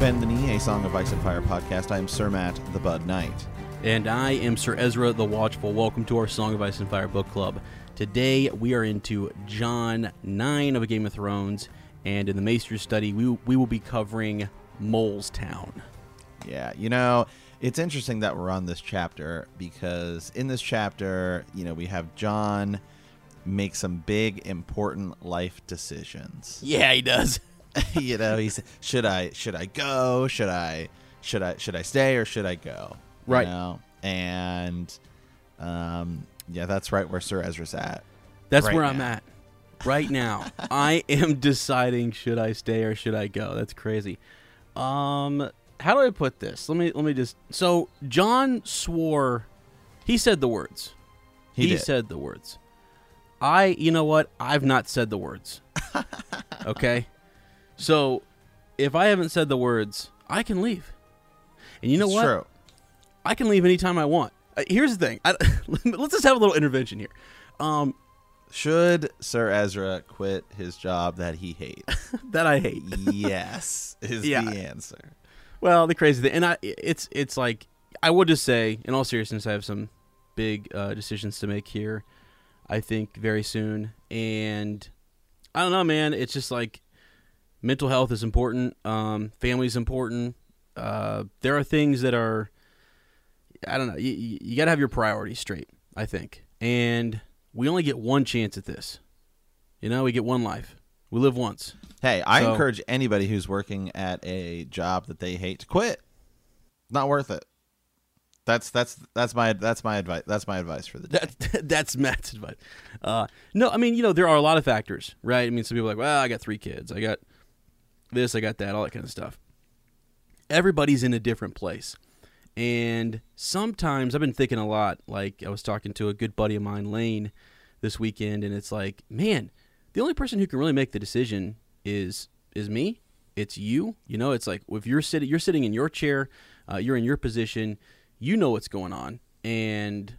Bend the Knee, a Song of Ice and Fire podcast. I am Sir Matt, the Bud Knight. And I am Sir Ezra the Watchful. Welcome to our Song of Ice and Fire book club. Today we are into Jon 9 of A Game of Thrones, and in the Maester's study, we, we will be covering Mole's Town. Yeah, you know, it's interesting that we're on this chapter because in this chapter, you know, we have Jon make some big important life decisions. Yeah, he does. you know, he's should I should I go? Should I should I should I stay or should I go? You Right. know? And um yeah, that's right where Sir Ezra's at. That's Right where I'm at. Right now. I am deciding should I stay or should I go. That's crazy. Um how do I put this? Let me let me just So Jon swore he said the words. He, he said the words. I, you know what? I've not said the words. okay? So, if I haven't said the words, I can leave. And you know It's what? True. I can leave anytime I want. Uh, here's the thing. I, let's just have a little intervention here. Um, Should Sir Ezra quit his job that he hates? that I hate. yes, is Yeah. the answer. Well, the crazy thing, and I, it's it's like I would just say, in all seriousness, I have some big uh, decisions to make here. I think very soon, and I don't know, man. It's just like mental health is important. Um, family is important. Uh, there are things that are, I don't know. You, you, got to have your priorities straight. I think, and we only get one chance at this. You know, we get one life. We live once. Hey, I So- encourage anybody who's working at a job that they hate to quit. Not worth it. That's that's that's my that's my advice. That's my advice for the day. That, that's Matt's advice. Uh, no, I mean, you know, there are a lot of factors, right? I mean, some people are like, well, I got three kids. I got this, I got that, all that kind of stuff. Everybody's in a different place. And sometimes I've been thinking a lot. Like, I was talking to a good buddy of mine, Lane, this weekend, and it's like, man, the only person who can really make the decision is is me. It's you. You know, it's like if you're sitting, you're sitting in your chair, uh, you're in your position, you know what's going on, and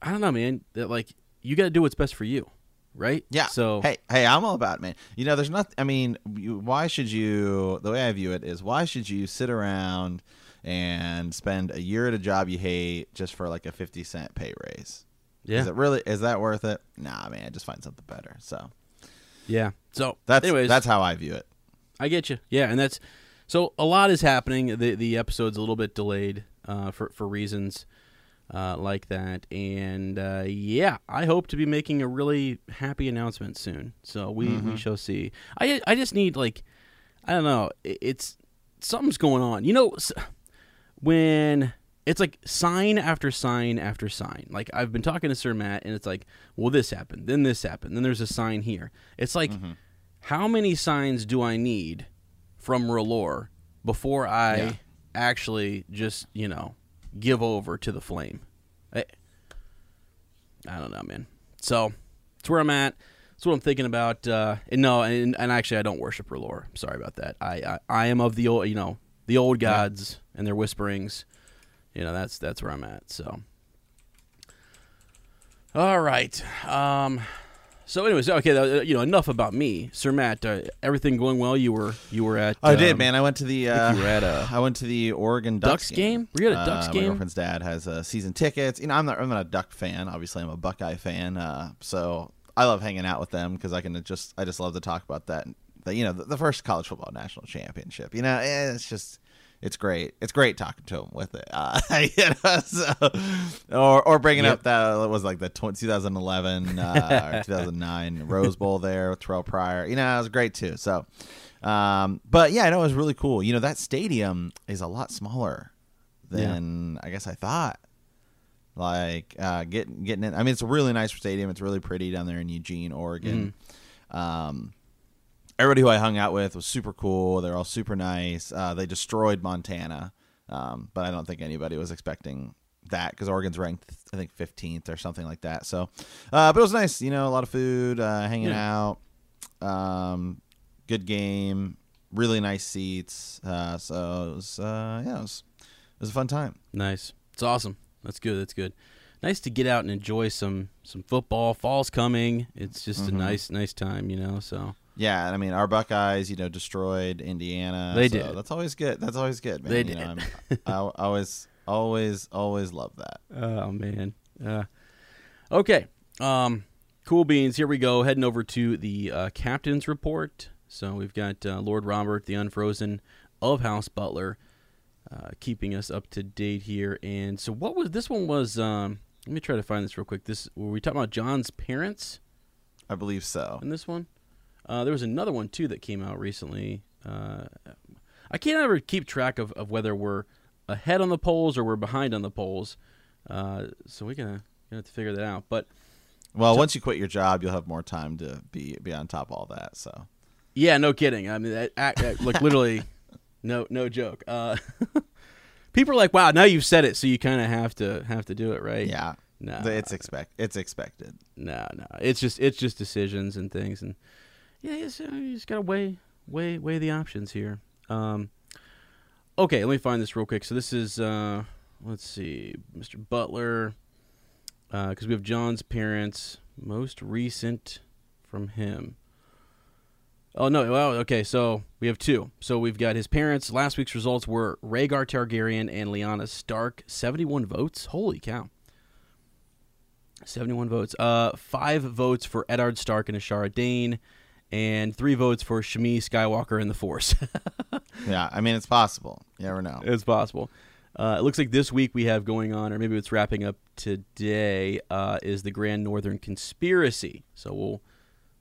I don't know, man. That like you got to do what's best for you, right? Yeah. So hey, hey, I'm all about it, man. You know, there's not. I mean, you, why should you? The way I view it is, why should you sit around and spend a year at a job you hate just for like a fifty cent pay raise? yeah, Is it really? Is that worth it? Nah, man. Just find something better. So yeah. So that's anyways, that's how I view it. I get you. Yeah, and that's so a lot is happening. The the episode's a little bit delayed uh, for for reasons uh, like that, and uh, yeah, I hope to be making a really happy announcement soon. So we we shall see. I I just need like I don't know. It's something's going on. You know, when it's like sign after sign after sign. Like I've been talking to Sir Matt, and it's like, well, this happened, then this happened, then there's a sign here. It's like, how many signs do I need from R'hllor before I Yeah. actually just you know give over to the flame? I, I don't know, man. So it's where I'm at. That's what I'm thinking about. Uh, and no, and, and actually, I don't worship R'hllor. Sorry about that. I, I I am of the old, you know, the old gods and their whisperings. You know, that's that's where I'm at. So, all right. Um, so, anyways, okay. uh, You know, enough about me, Sir Matt. Uh, everything going well? You were you were at? I did, um, man. I went to the. I Uh, you were at a I went to the Oregon Ducks, Ducks game. Were you at a Ducks Uh, My game? girlfriend's dad has uh, season tickets. You know, I'm not. I'm not a Duck fan. Obviously, I'm a Buckeye fan. Uh, so I love hanging out with them because I can just. I just love to talk about that. The, you know, the, the first college football national championship. You know, eh, it's just. It's great. It's great talking to him with it. Uh, you know, so, or or bringing Yep. up that it was like the tw- 2011 uh, or 2009 Rose Bowl there with Terrell Pryor. You know, it was great too. So, um, but yeah, I know it was really cool. You know, that stadium is a lot smaller than I guess I thought. Like uh, getting getting in. I mean, it's a really nice stadium. It's really pretty down there in Eugene, Oregon. Um, everybody who I hung out with was super cool. They're all super nice. Uh, they destroyed Montana, um, but I don't think anybody was expecting that because Oregon's ranked, I think, 15th or something like that. So, uh, but it was nice. You know, a lot of food, uh, hanging out, um, good game, really nice seats. Uh, so it was, uh, yeah, it was, it was a fun time. Nice. It's awesome. That's good. That's good. Nice to get out and enjoy some some football. Fall's coming. It's just Mm-hmm. a nice nice time, you know. So Yeah, I mean our Buckeyes, you know, destroyed Indiana. They so did. That's always good. That's always good, man. They you did. Know, I always, always, always love that. Oh man. Uh, okay. Um, cool beans. Here we go. Heading over to the uh, captain's report. So we've got uh, Lord Robert, the Unfrozen of House Butler, uh, keeping us up to date here. And so, what was this one? Was um, let me try to find this real quick. This were we talking about Jon's parents I believe so. in this one? Uh, there was another one too that came out recently. Uh, I can't ever keep track of, of whether we're ahead on the polls or we're behind on the polls. Uh, so we're gonna, gonna have to figure that out. But Well, once you quit your job, you'll have more time to be be on top of all that. So yeah, no kidding. I mean, that, like literally, no no joke. Uh, people are like, "Wow, now you've said it, so you kind of have to have to do it, right?" yeah, No, it's expect it's expected. no, no. It's just it's just decisions and things, and yeah, uh, you just gotta weigh weigh weigh the options here. Um, okay, let me find this real quick. So this is uh, let's see, Mr. Butler, because we have Jon's parents, most recent from him. Oh no! Well, okay. So we have two. So we've got his parents. Last week's results were Rhaegar Targaryen and Lyanna Stark. Seventy-one votes. Holy cow! 71 votes. Uh, five votes for Eddard Stark and Ashara Dayne, and three votes for Shmi Skywalker and the Force. Yeah, I mean it's possible. You never know. it's possible. Uh, it looks like this week we have going on, or maybe it's wrapping up today, uh, is the Grand Northern Conspiracy. So we'll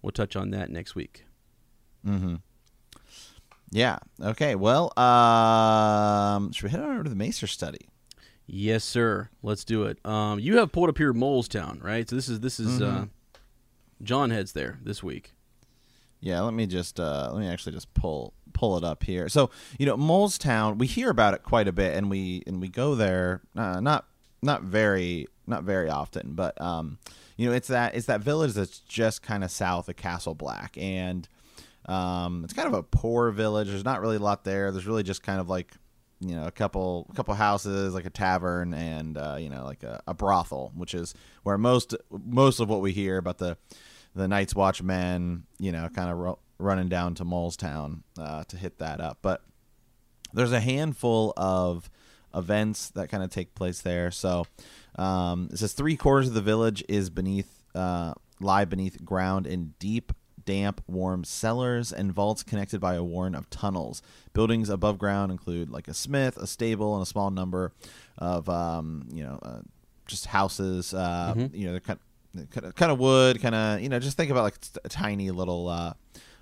we'll touch on that next week. Mm-hmm. Yeah. Okay. Well, um, should we head on over to the Maester study? Yes, sir. Let's do it. Um, you have pulled up here Mole's Town, right? So this is this is uh, Jon heads there this week. Yeah, let me just uh, let me actually just pull pull it up here. So you know, Mole's Town, we hear about it quite a bit, and we and we go there uh, not not very not very often, but um, you know, it's that it's that village that's just kind of south of Castle Black, and um, it's kind of a poor village. There's not really a lot there. There's really just kind of like you know a couple a couple houses like a tavern and uh, you know like a, a brothel which is where most most of what we hear about the the Night's Watch men you know kind of ro- running down to Mole's Town uh, to hit that up but there's a handful of events that kind of take place there so um, it says three quarters of the village is beneath uh, lie beneath ground in deep damp, warm cellars and vaults connected by a warren of tunnels. Buildings above ground include like a smith, a stable, and a small number of um, you know uh, just houses. Uh, You know, they're kind kind of, kind of wood, kind of you know. Just think about like a tiny little uh,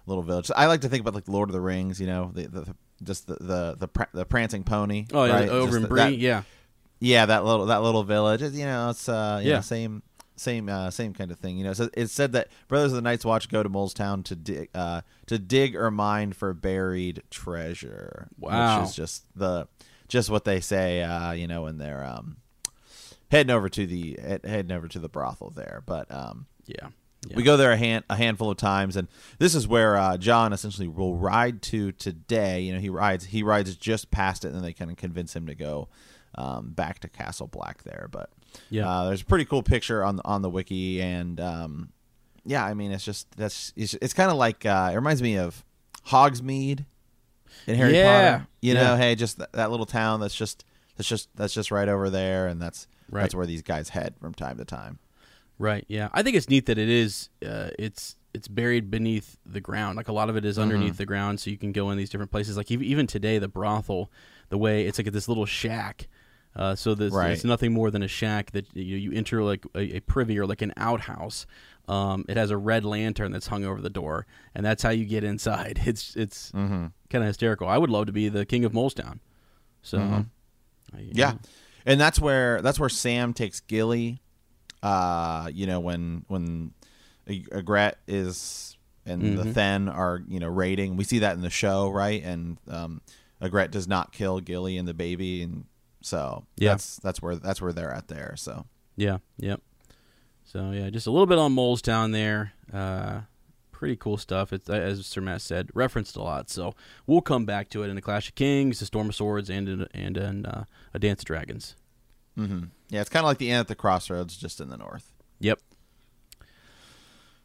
little village. I like to think about like Lord of the Rings. You know, the, the, the just the the the, pr- the prancing pony. Oh yeah, right? over Just in Bree, that- yeah. yeah, that little that little village. You know, it's uh, you Yeah. know, same same uh, same kind of thing. You know, so it said that Brothers of the Night's Watch go to Molestown to dig uh, to dig or mine for buried treasure. Wow. which is just the just what they say. Uh, you know, when they're um heading over to the heading over to the brothel there, but um. Yeah. yeah. We go there a hand a handful of times, and this is where uh, Jon essentially will ride to today. You know, he rides he rides just past it, and then they kind of convince him to go um, back to Castle Black there. But Yeah. uh, there's a pretty cool picture on on the wiki, and um, yeah, I mean, it's just that's it's, it's kind of like uh, it reminds me of Hogsmeade in Harry Yeah. Potter. You Yeah. know, hey, just that, that little town that's just that's just that's just right over there, and that's Right. that's where these guys head from time to time. Right. Yeah. I think it's neat that it is. Uh, it's it's buried beneath the ground. Like a lot of it is Mm-hmm. underneath the ground, so you can go in these different places. Like even today, the brothel, the way it's like this little shack. Uh, so this Right. it's nothing more than a shack that you, you enter like a, a privy or like an outhouse. Um, it has a red lantern that's hung over the door, and that's how you get inside. It's it's Mm-hmm. kind of hysterical. I would love to be the king of Mole's Town. So Mhm. I- Yeah, and that's where that's where Sam takes Gilly. Uh, you know when when Ygritte is and the Mhm. Then are you know raiding. We see that in the show, right? And um, Ygritte does not kill Gilly and the baby, and so Yeah. that's that's where that's where they're at there. So Yeah, yep. So yeah, just a little bit on Mole's Town there. Uh, pretty cool stuff. It's as Sir Matt said, referenced a lot. So we'll come back to it in the Clash of Kings, the Storm of Swords, and in, and in uh, a Dance of Dragons. Mm-hmm. yeah, it's kind of like the inn at the crossroads, just in the north. Yep.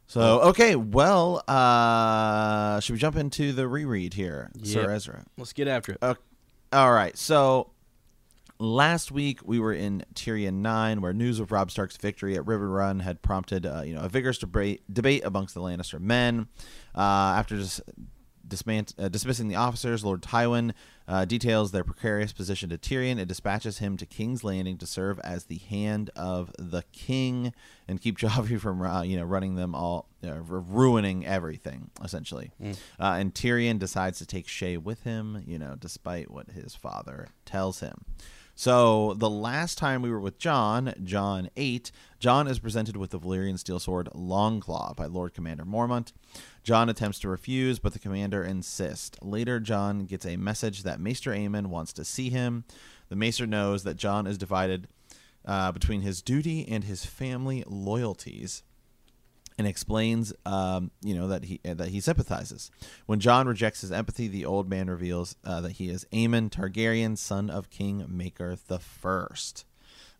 So okay, well, uh, should we jump into the reread here, Sir Ezra? Let's get after it. All right. So last week we were in Tyrion nine, where news of Robb Stark's victory at Riverrun had prompted uh, you know a vigorous debate debate amongst the Lannister men. Uh, after just dismant- uh, dismissing the officers, Lord Tywin uh, details their precarious position to Tyrion and dispatches him to King's Landing to serve as the hand of the king and keep Joffrey from uh, you know running them all, uh, ruining everything essentially. Uh, and Tyrion decides to take Shae with him, you know, despite what his father tells him. So the last time we were with Jon, Jon 8, Jon is presented with the Valyrian steel sword Longclaw by Lord Commander Mormont. Jon attempts to refuse, but the commander insists. Later, Jon gets a message that Maester Aemon wants to see him. The Maester knows that Jon is divided uh, between his duty and his family loyalties and explains, um, you know, that he uh, that he sympathizes. When Jon rejects his empathy, the old man reveals uh, that he is Aemon Targaryen, son of King Maekar the First.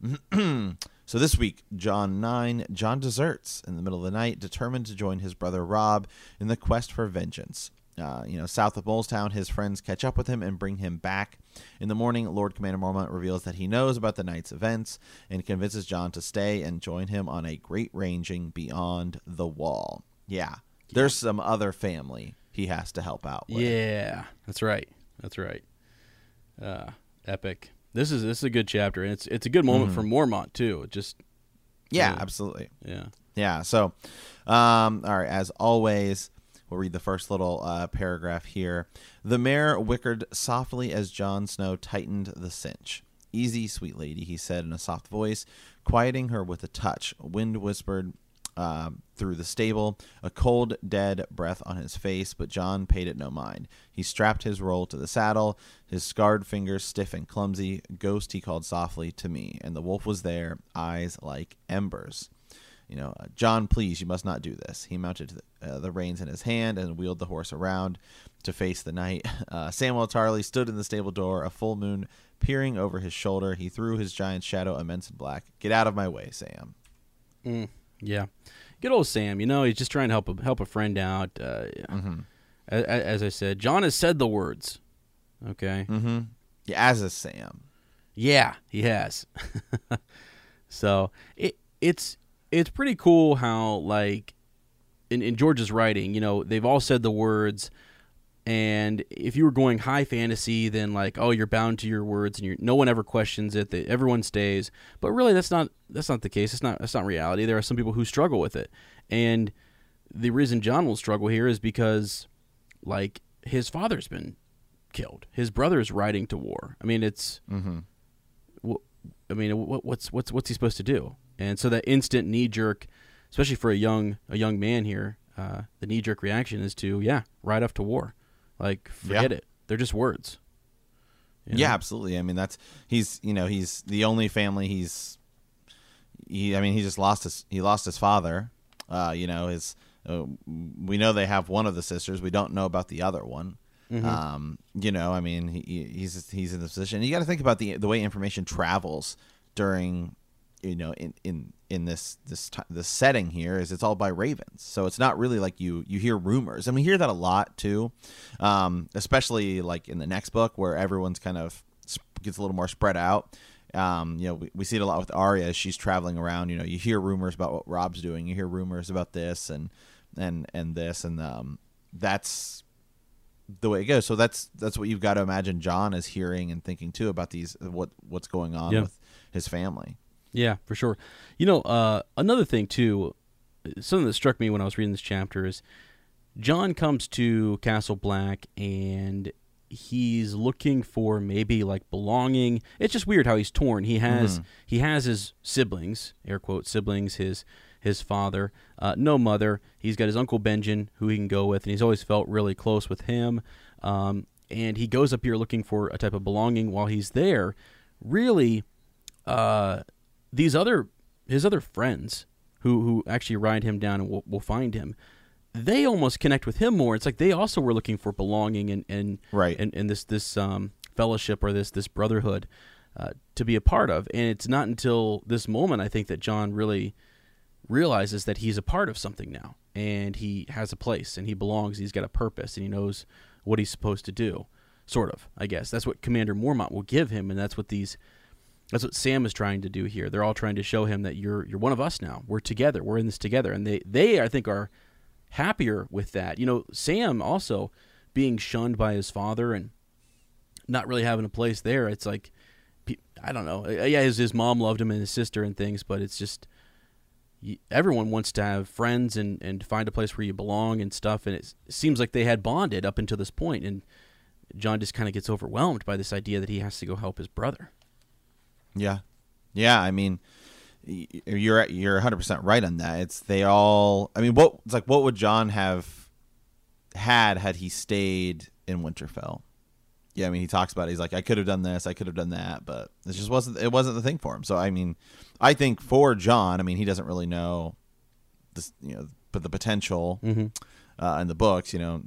so this week, Jon nine, Jon deserts in the middle of the night, determined to join his brother Robb in the quest for vengeance. Uh, you know, south of Mole's Town, his friends catch up with him and bring him back. In the morning, Lord Commander Mormont reveals that he knows about the night's events and convinces Jon to stay and join him on a great ranging beyond the wall. Yeah, there's some other family he has to help out with. Yeah, that's right. That's right. Uh, epic. This is this is a good chapter, and it's it's a good moment for Mormont too. Just yeah, Yeah. absolutely. yeah. Yeah. So, um, all right. As always, we'll read the first little uh, paragraph here. The mare wickered softly as Jon Snow tightened the cinch. Easy, sweet lady, he said in a soft voice, quieting her with a touch. Wind whispered um, through the stable, a cold, dead breath on his face, but Jon paid it no mind. He strapped his roll to the saddle, his scarred fingers stiff and clumsy. Ghost, he called softly to me, and the wolf was there, eyes like embers. You know, uh, Jon, please, you must not do this. He mounted the, uh, the reins in his hand and wheeled the horse around to face the night. Uh, Samwell Tarly stood in the stable door, a full moon peering over his shoulder. He threw his giant shadow, immense and black. Get out of my way, Sam. Mm, yeah. Good old Sam. You know, he's just trying to help a, help a friend out. Uh, Mm-hmm. as, as I said, Jon has said the words. Okay. Mm-hmm. Yeah, as a Sam. Yeah, he has. so it it's it's pretty cool how like in, in George's writing, you know, they've all said the words and if you were going high fantasy, then like, oh, you're bound to your words, and you're, no one ever questions it. That everyone stays, but really, that's not that's not the case. It's not that's not reality. There are some people who struggle with it, and the reason Jon will struggle here is because, like, his father's been killed. His brother's riding to war. I mean, it's Mm-hmm. wh- I mean, what, what's what's what's he supposed to do? And so that instant knee jerk, especially for a young a young man here, uh, the knee jerk reaction is to yeah, ride off to war. Like forget it. They're just words. You know? Yeah, absolutely. I mean, that's he's you know he's the only family he's he. I mean, he just lost his he lost his father. Uh, you know, his uh, we know they have one of the sisters. We don't know about the other one. Um, you know, I mean, he, he's he's in this position. You got to think about the the way information travels during you know in in in this this this setting here is it's all by ravens. So it's not really like you you hear rumors. And we hear that a lot too um especially like in the next book where everyone's kind of gets a little more spread out. Um you know we, we see it a lot with Arya. As she's traveling around you know you hear rumors about what Robb's doing. You hear rumors about this and and and this. And um that's the way it goes. So that's that's what you've got to imagine Jon is hearing and thinking too about these what what's going on Yeah. with his family Yeah, for sure. You know, uh, another thing too, something that struck me when I was reading this chapter is Jon comes to Castle Black and he's looking for maybe like belonging. It's just weird how he's torn. He has he has his siblings, air quote siblings, his his father, uh, no mother. He's got his uncle Benjen, who he can go with, and he's always felt really close with him. Um, and he goes up here looking for a type of belonging. While he's there, really, uh, these other his other friends who who actually ride him down and will, will find him they almost connect with him more it's like they also were looking for belonging and and Right. and, and this this um, fellowship or this this brotherhood uh, to be a part of and it's not until this moment i think that jon really realizes that he's a part of something now and he has a place and he belongs. He's got a purpose and he knows what he's supposed to do. Sort of, I guess. That's what Commander Mormont will give him, and that's what these that's what Sam is trying to do here. They're all trying to show him that you're you're one of us now. We're together. We're in this together. And they they I think are happier with that. You know, Sam also being shunned by his father and not really having a place there. It's like I don't know. Uh, yeah, his his mom loved him and his sister and things, but it's just everyone wants to have friends and and find a place where you belong and stuff. And it seems like they had bonded up until this point, and Jon just kind of gets overwhelmed by this idea that he has to go help his brother. Yeah, yeah. I mean, you're you're 100 percent right on that. It's they all. I mean, what it's like. What would Jon have had had he stayed in Winterfell? Yeah, I mean, he talks about it. He's like, I could have done this, I could have done that, but it just wasn't. It wasn't the thing for him. So, I mean, I think for Jon, I mean, he doesn't really know this, you know, but the potential mm-hmm. uh, in the books, you know,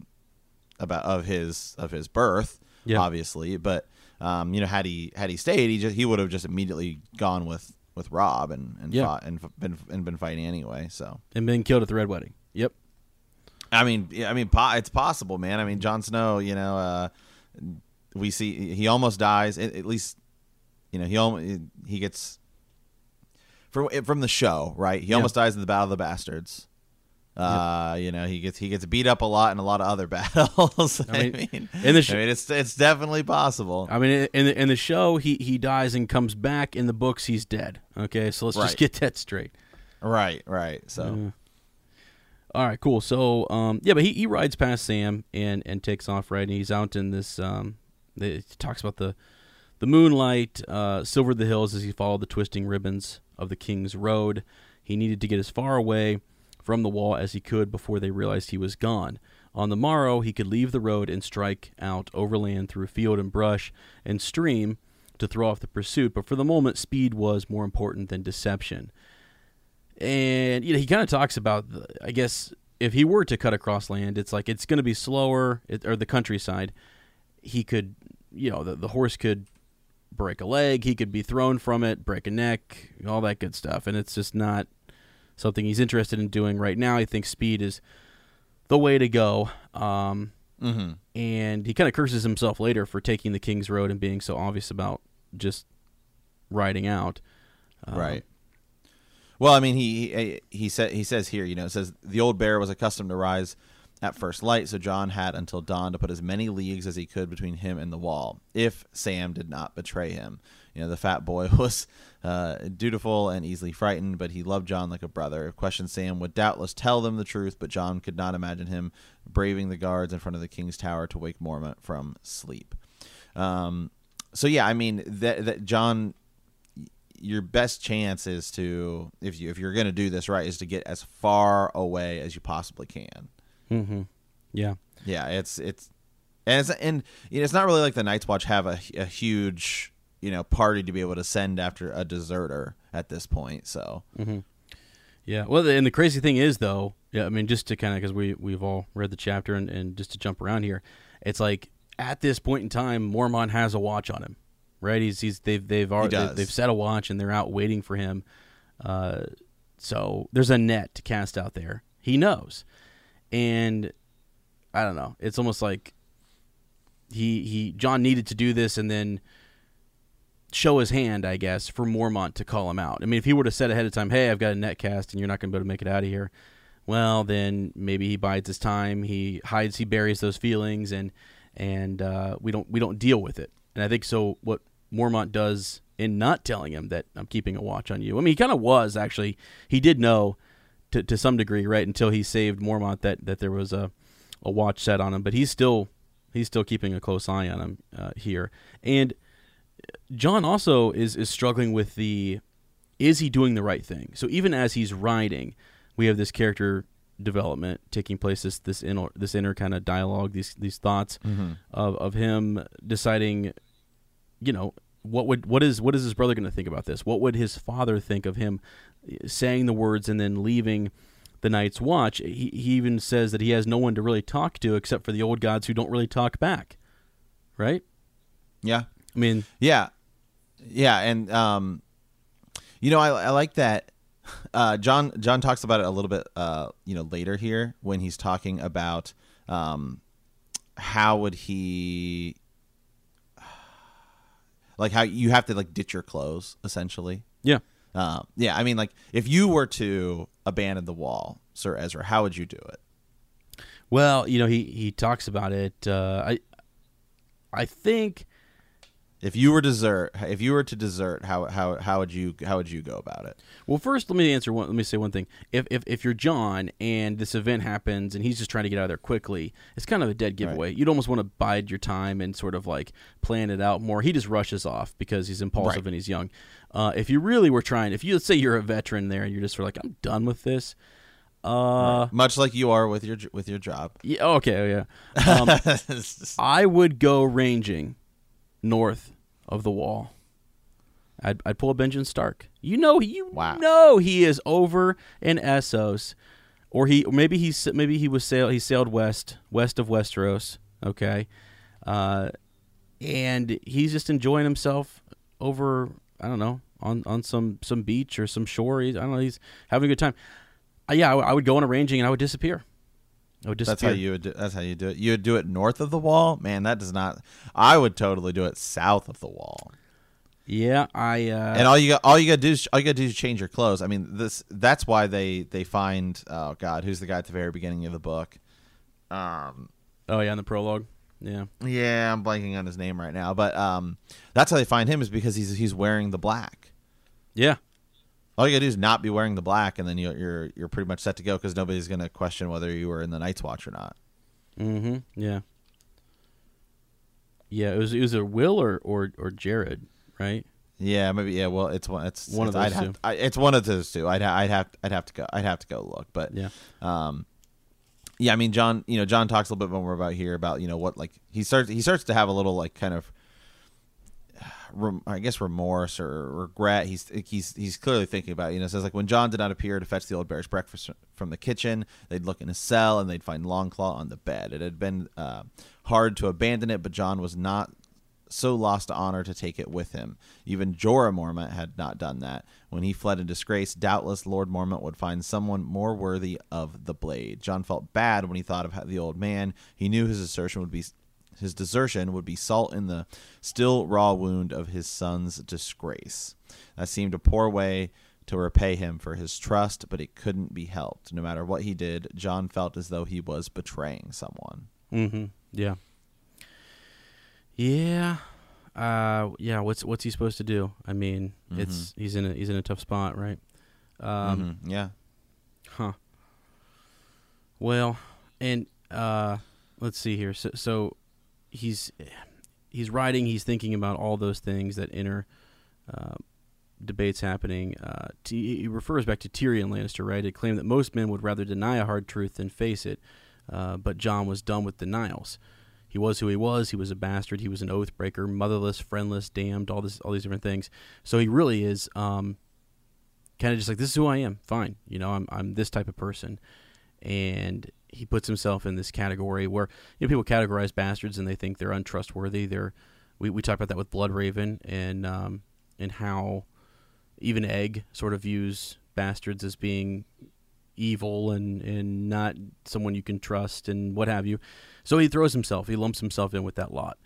about of his of his birth, yeah. obviously. But um, you know, had he had he stayed, he just he would have just immediately gone with with Robb and and yeah. fought and been and been fighting anyway. So and been killed at the Red Wedding. Yep. I mean, I mean, it's possible, man. I mean, Jon Snow, you know, uh, we see he almost dies. At, least, you know, he almost he gets from from the show, right? He almost dies in the Battle of the Bastards. Uh, yep. you know, he gets he gets beat up a lot in a lot of other battles. I mean, I mean, in the sh- I mean, it's it's definitely possible. I mean, in the, in the show, he he dies and comes back. In the books, he's dead. Okay, so let's right. just get that straight. Right, right. So, all right, cool. So, um, yeah, but he, he rides past Sam and and takes off. Right, and he's out in this. Um, it talks about the the moonlight uh, silvered the hills as he followed the twisting ribbons of the King's Road. He needed to get as far away from the wall as he could before they realized he was gone. On the morrow, he could leave the road and strike out overland through field and brush and stream to throw off the pursuit, but for the moment, speed was more important than deception. And you know, he kind of talks about, I guess, if he were to cut across land, it's like it's going to be slower, it, or the countryside. He could, you know, the, the horse could break a leg, he could be thrown from it, break a neck, all that good stuff, and it's just not something he's interested in doing right now. He thinks speed is the way to go. Um, mm-hmm. And he kind of curses himself later for taking the King's Road and being so obvious about just riding out. Um, right. Well, I mean, he he he said he says here, you know, it says the old bear was accustomed to rise at first light, so Jon had until dawn to put as many leagues as he could between him and the wall, if Sam did not betray him. You know, the fat boy was uh, dutiful and easily frightened, but he loved Jon like a brother. Question Sam would doubtless tell them the truth, but Jon could not imagine him braving the guards in front of the king's tower to wake Mormont from sleep. Um, so yeah, I mean that that Jon, your best chance is to if you if you're going to do this right is to get as far away as you possibly can. Mm-hmm. Yeah. Yeah. It's it's and it's and you know, it's not really like the Night's Watch have a, a huge you know party to be able to send after a deserter at this point. So. Mm-hmm. Yeah. Well, and the crazy thing is though, yeah, I mean, just to kind of because we we've all read the chapter and, and just to jump around here, it's like at this point in time, Mormont has a watch on him, right? He's he's they've they've already he they've set a watch and they're out waiting for him. Uh, so there's a net to cast out there. He knows, and I don't know. It's almost like he he Jon needed to do this and then show his hand, I guess, for Mormont to call him out. I mean, if he were to said ahead of time, "Hey, I've got a net cast and you're not going to be able to make it out of here," well, then maybe he bides his time. He hides, he buries those feelings, and and uh, we don't we don't deal with it. And I think so. What Mormont does in not telling him that I'm keeping a watch on you. I mean, he kind of was actually. He did know to to some degree, right? Until he saved Mormont that that there was a a watch set on him, but he's still he's still keeping a close eye on him uh, here. And Jon also is is struggling with the is he doing the right thing? So even as he's riding, we have this character development taking place this this inner this inner kind of dialogue these these thoughts mm-hmm. of of him deciding you know what would what is what is his brother going to think about this what would his father think of him saying the words and then leaving the Night's Watch, he, he even says that he has no one to really talk to except for the old gods who don't really talk back. Right? Yeah. I mean, yeah. Yeah. And, um, you know, I, I like that. uh, Jon Jon talks about it a little bit, uh, you know, later here when he's talking about um, how would he, like, how you have to like ditch your clothes essentially. Yeah. Uh, yeah, I mean, like, if you were to abandon the wall, Sir Ezra, how would you do it? Well, you know, he he talks about it. Uh, I I think If you were desert, if you were to desert, how how how would you how would you go about it? Well, first, let me answer one. Let me say one thing. If, if if you're Jon and this event happens and he's just trying to get out of there quickly, it's kind of a dead giveaway. You'd almost want to bide your time and sort of like plan it out more. He just rushes off because he's impulsive Right. and he's young. Uh, if you really were trying, if you let's say you're a veteran there and you're just sort of like, I'm done with this. Uh, Much like you are with your with your job. yeah, okay, yeah. Um, I would go ranging north of the wall. I'd, I'd pull a Benjamin Stark. You know, you Wow. know he is over in Essos, or he or maybe he's maybe he was sail he sailed west west of Westeros. Okay, uh, and he's just enjoying himself over I don't know on on some some beach or some shore. He's, I don't know. He's having a good time. Uh, yeah, I, w- I would go on a ranging and I would disappear. Would That's how you would. Do, that's how you do it. You would do it north of the wall, man. That does not. I would totally do it south of the wall. Yeah, I. Uh, and all you got, all you got to do is all you got to do is change your clothes. I mean, this. That's why they they find. Oh God, who's the guy at the very beginning of the book? Um. oh yeah, in the prologue. Yeah. Yeah, I'm blanking on his name right now, but um, that's how they find him is because he's he's wearing the black. Yeah. All you gotta do is not be wearing the black, and then you're you're, you're pretty much set to go because nobody's gonna question whether you were in the Night's Watch or not. Mm-hmm. Yeah. Yeah, it was it was a Will or or or Jared, right? Yeah, maybe. Yeah, well, it's one. It's One of those I'd two. I, it's one of those two. I'd ha- I'd have I'd have to go. I'd have to go look, but Yeah. um, yeah. I mean, Jon. You know, Jon talks a little bit more about here about you know what like he starts he starts to have a little like kind of. Rem, I guess remorse or regret. He's he's he's clearly thinking about. it. You know, says like when Jon did not appear to fetch the old bear's breakfast from the kitchen, they'd look in his cell and they'd find Longclaw on the bed. It had been uh, hard to abandon it, but Jon was not so lost to honor to take it with him. Even Jorah Mormont had not done that. When he fled in disgrace, doubtless Lord Mormont would find someone more worthy of the blade. Jon felt bad when he thought of the old man. He knew his assertion would be his desertion would be salt in the still raw wound of his son's disgrace. That seemed a poor way to repay him for his trust, but it couldn't be helped. No matter what he did, Jon felt as though he was betraying someone. Mm-hmm. Yeah. Yeah. Uh. Yeah. What's What's he supposed to do? I mean, it's he's in a he's in a tough spot, right? Um. Mhm, Yeah. Huh. Well, and uh, let's see here. So, so he's he's writing. He's thinking about all those things that inner uh, debates happening. Uh, T- he refers back to Tyrion Lannister, right? It claimed that most men would rather deny a hard truth than face it, uh, but Jon was done with denials. He was who he was. He was a bastard. He was an oath breaker, motherless, friendless, damned. All this, all these different things. So he really is um, kind of just like this is who I am. Fine, you know, I'm I'm this type of person, and he puts himself in this category where you know people categorize bastards and they think they're untrustworthy. They're we we talked about that with Bloodraven and um and how even Egg sort of views bastards as being evil and and not someone you can trust and what have you. So he throws himself, he lumps himself in with that lot,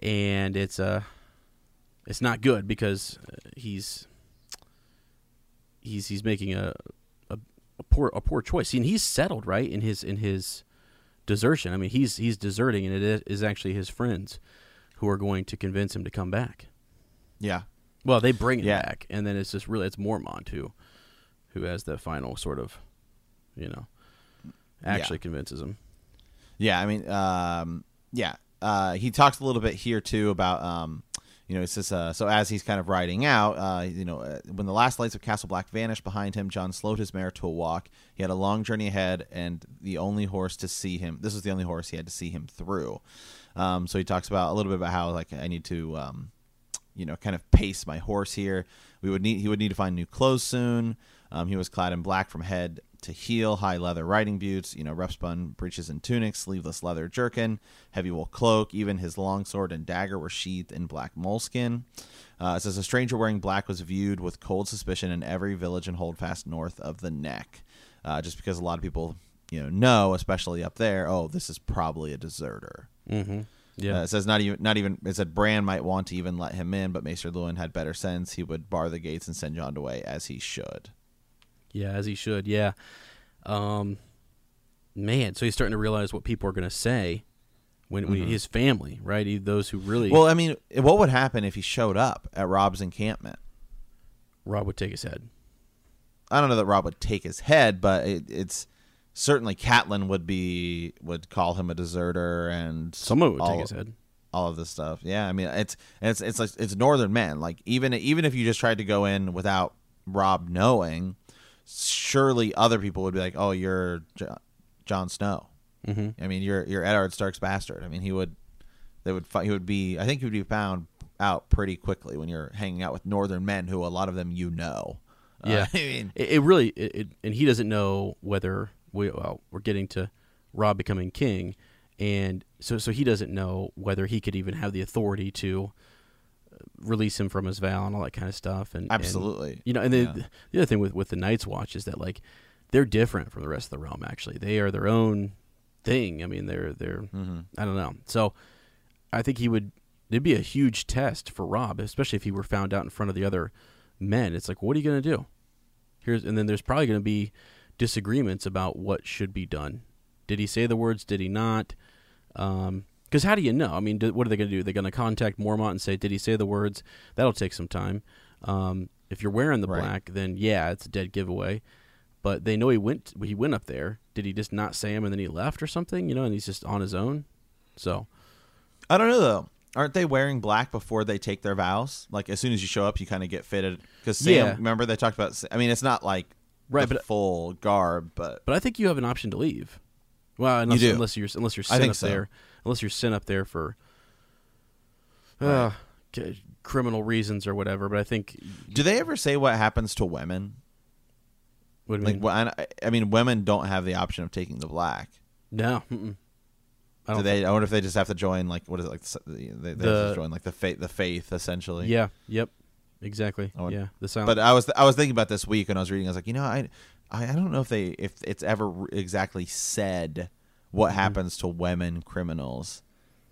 and it's uh it's not good because uh, he's he's he's making a, a poor a poor choice. And he's settled right in his in his desertion. I mean, he's he's deserting, and it is- actually his friends who are going to convince him to come back. Yeah. Well, they bring it Yeah. back, and then it's just really it's Mormont who who has the final sort of you know actually convinces him. Yeah, I mean, um, yeah. Uh, he talks a little bit here too about, um, you know, it says, uh, so as he's kind of riding out, uh, you know, uh, when the last lights of Castle Black vanished behind him, Jon slowed his mare to a walk. He had a long journey ahead, and the only horse to see him. This was the only horse he had to see him through. Um, so he talks about a little bit about how like I need to, um, you know, kind of pace my horse here. We would need he would need to find new clothes soon. Um, he was clad in black from head to heel, high leather riding boots, you know, rough spun breeches and tunics, sleeveless leather jerkin, heavy wool cloak. Even his longsword and dagger were sheathed in black moleskin. Uh, it says a stranger wearing black was viewed with cold suspicion in every village and holdfast north of the neck, uh, just because a lot of people, you know, know, especially up there, oh, this is probably a deserter. Mm-hmm. Yeah. Uh, it says not even not even it said Bran might want to even let him in, but Maester Luwin had better sense. He would bar the gates and send Jon away as he should. Yeah, as he should. Yeah. Um, man, so he's starting to realize what people are going to say when, when his family, right? He, those who really Well, I mean, what would happen if he showed up at Robb's encampment? Robb would take his head. I don't know that Robb would take his head, but it, it's certainly Catelyn would be would call him a deserter and Someone would all, take his head. all of this stuff. Yeah, I mean, it's it's it's like it's northern men. Like even even if you just tried to go in without Robb knowing, surely other people would be like, "Oh, you're Jo- Jon Snow." Mm-hmm. I mean, you're you're Eddard Stark's bastard. I mean, he would they would fi- he would be I think he would be found out pretty quickly when you're hanging out with northern men who a lot of them you know. Uh, Yeah. I mean, It, it really, it, it, and he doesn't know whether we well we're getting to Robb becoming king, and so so he doesn't know whether he could even have the authority to uh, release him from his vow and all that kind of stuff. And and, absolutely. you know, and the, Yeah. the other thing with with the Night's Watch is that like they're different from the rest of the realm. Actually, they are their own thing. I mean, they're they're hmm I don't know. So I think he would. It'd be a huge test for Robb, especially if he were found out in front of the other men. It's like, what are you going to do? Here's and then there's probably going to be disagreements about what should be done. Did he say the words? Did he not? Because how do you know? I mean, do, what are they going to do? They're going to contact Mormont and say, "Did he say the words?" That'll take some time. Um, if you're wearing the Right. black, then yeah, it's a dead giveaway. But they know he went. He went up there. Did he just not say him and then he left or something? You know, and he's just on his own. So I don't know though. Aren't they wearing black before they take their vows? Like as soon as you show up, you kind of get fitted. Because Sam, Yeah. remember they talked about. I mean, it's not like Right, the but- full garb, but But I think you have an option to leave. Well, unless, do. unless you're unless you're sent up so. there, unless you're sent up there for uh, c- criminal reasons or whatever. But I think do they ever say what happens to women? what do you Like, mean? wh- I, I mean, women don't have the option of taking the black. no, mm-mm. I Do don't. they? I wonder if they just have to join like what is it like? the- They, they have The- to join like the faith, the faith essentially. yeah. Yep. Exactly. I yeah. The sound. But I was I was thinking about this week when I was reading. I was like, you know, I I, I don't know if they if it's ever r- exactly said what Mm-hmm. happens to women criminals,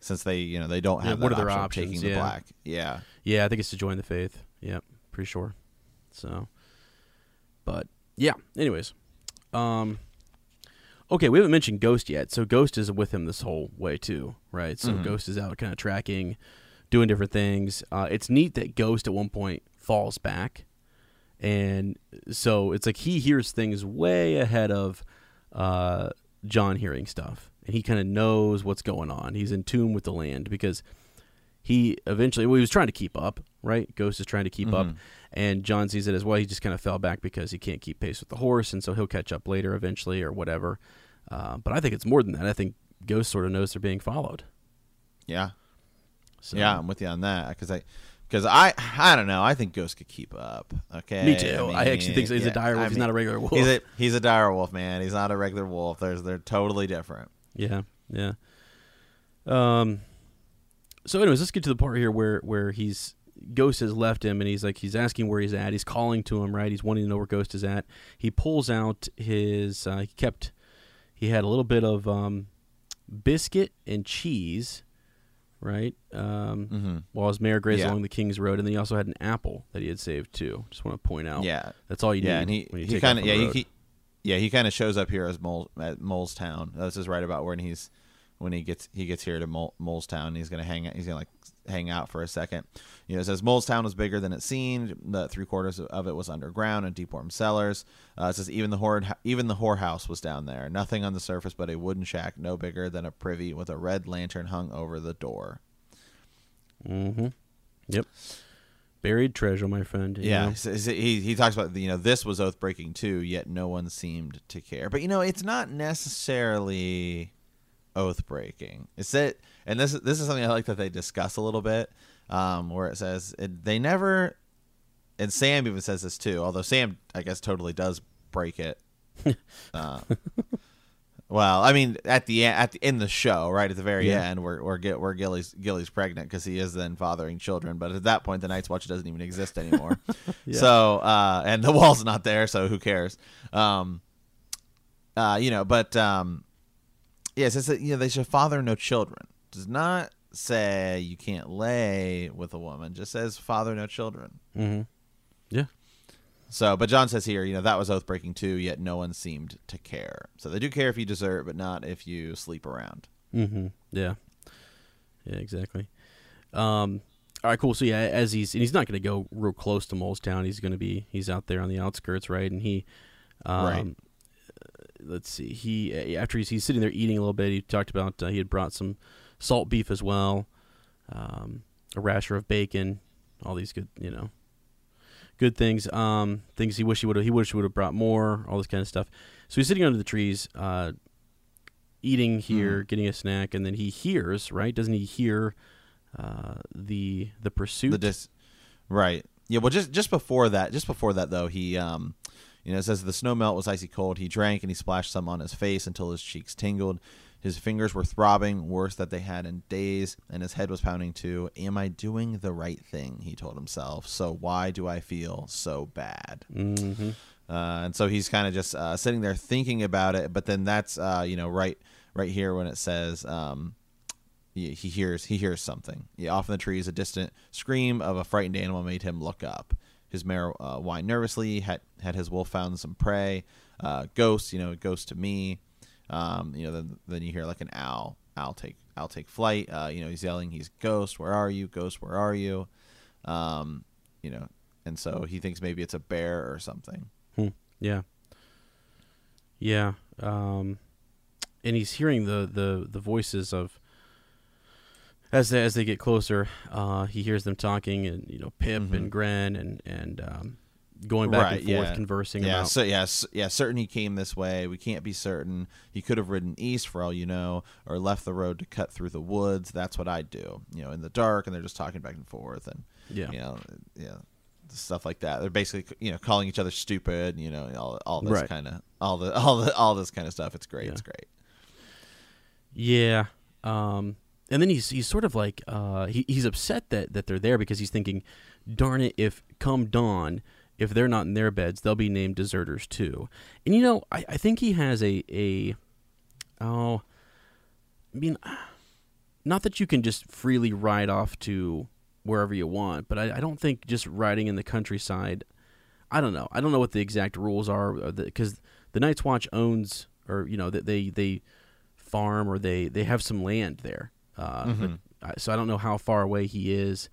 since they you know they don't Yeah, have what that are their options? taking the Yeah. black. Yeah. yeah, I think it's to join the faith. Yep. Pretty sure. So. But yeah. Anyways, um. Okay, we haven't mentioned Ghost yet. So Ghost is with him this whole way too, right? So Mhm. Ghost is out kind of tracking, doing different things. Uh, it's neat that Ghost at one point falls back, and so it's like he hears things way ahead of uh, Jon hearing stuff, and he kind of knows what's going on. He's in tune with the land because he eventually well, he was trying to keep up, right? Ghost is trying to keep up, Mhm. and Jon sees it as well. He just kind of fell back because he can't keep pace with the horse, and so he'll catch up later eventually or whatever. Uh, but I think it's more than that. I think Ghost sort of knows they're being followed. Yeah. So, Yeah, I'm with you on that because I. Because I, I don't know. I think Ghost could keep up. Okay, Me too. I, mean, actually think so. he's yeah, a dire wolf. I he's not a regular wolf. He's a he's a dire wolf, man. He's not a regular wolf. There's they're totally different. Yeah, yeah. Um. So, anyways, let's get to the part here where where he's Ghost has left him, and he's like he's asking where he's at. He's calling to him, right? He's wanting to know where Ghost is at. He pulls out his. Uh, he kept. He had a little bit of um, biscuit and cheese, right? Um, Mm-hmm. while his mare grazed Yeah. along the King's Road, and then he also had an apple that he had saved too. Just want to point out. Yeah, that's all you yeah, need. and he he kind of yeah he, he yeah he kind of shows up here as Mole at Mole's Town. This is right about when he's when he gets he gets here to Mole, Mole's Town. He's gonna hang out. He's gonna like hang out for a second. You know, it says Mole's Town was bigger than it seemed. The three quarters of it was underground and deep warm cellars. Uh, it says even the horde even the whorehouse was down there. Nothing on the surface but a wooden shack, no bigger than a privy with a red lantern hung over the door. Mm-hmm. Yep. Buried treasure, my friend. Yeah, so he he talks about you know this was oath breaking too, yet no one seemed to care. But you know it's not necessarily oath breaking. It's that, and this this is something I like that they discuss a little bit, um, where it says it, they never, and Sam even says this too. Although Sam I guess totally does break it uh, well, I mean, at the at the in the show, right at the very Yeah. end, where where, where Gilly's Gilly's pregnant because he is then fathering children. But at that point, the Night's Watch doesn't even exist anymore. Yeah. So, uh, and the wall's not there, so who cares? Um, uh, you know, but um, yeah, it says that you know they should father no children. Does not say you can't lay with a woman. Just says father no children. Mm-hmm. Yeah. So, but Jon says here, you know, that was oath breaking too, yet no one seemed to care. So they do care if you desert, but not if you sleep around. Mm-hmm. Yeah. Yeah, exactly. Um, all right, cool. So yeah, as he's and he's not going to go real close to Mole's Town. He's going to be he's out there on the outskirts, right? And he, um, Right. uh, Let's see. He after he's, he's sitting there eating a little bit. He talked about uh, he had brought some salt beef as well, um, a rasher of bacon, all these good you know, good things. Um, things he wish he would have he wish he would have brought more. All this kind of stuff. So he's sitting under the trees, uh, eating here, getting a snack, and then he hears right. Doesn't he hear uh, the the pursuit? The dis- right. Yeah. Well, just just before that, just before that though, he um, you know, it says the snow melt was icy cold. He drank and he splashed some on his face until his cheeks tingled. His fingers were throbbing worse than they had in days, and his head was pounding too. Am I doing the right thing? He told himself. So why do I feel so bad? mm-hmm. uh, and so he's kind of just uh, sitting there thinking about it. But then that's uh, you know right right here when it says um, he, he hears he hears something. Yeah, off in the trees, a distant scream of a frightened animal made him look up. His mare uh, whined nervously. Had had his wolf found some prey? Uh, ghost, you know, ghost to me. Um, you know, then then you hear like an owl. Owl take owl take flight. Uh, you know, he's yelling. He's ghost. Where are you? Ghost. Where are you? Um, you know, and so he thinks maybe it's a bear or something. Hmm. Yeah. Yeah. Um, and he's hearing the, the, the voices of as they, as they get closer. Uh, he hears them talking, and you know Pyp Mhm. and Grenn and and um, going back Right, and forth, yeah. conversing Yeah, about. so yeah, s- yeah, certain he came this way. We can't be certain. He could have ridden east for all you know, or left the road to cut through the woods. That's what I'd do. You know, in the dark, and they're just talking back and forth, and yeah. you know, yeah, stuff like that. They're basically you know calling each other stupid. You know, all all this Right. kind of all the all the all this kind of stuff. It's great. Yeah. It's great. Yeah. Um, and then he's he's sort of like uh, he, he's upset that, that they're there because he's thinking, darn it, if come dawn, if they're not in their beds, they'll be named deserters too. And you know, I, I think he has a a oh, I mean, not that you can just freely ride off to wherever you want, but I, I don't think just riding in the countryside. I don't know. I don't know what the exact rules are because the Night's Watch owns or you know that they they farm or they they have some land there. Uh, but, Mhm. uh, so I don't know how far away he is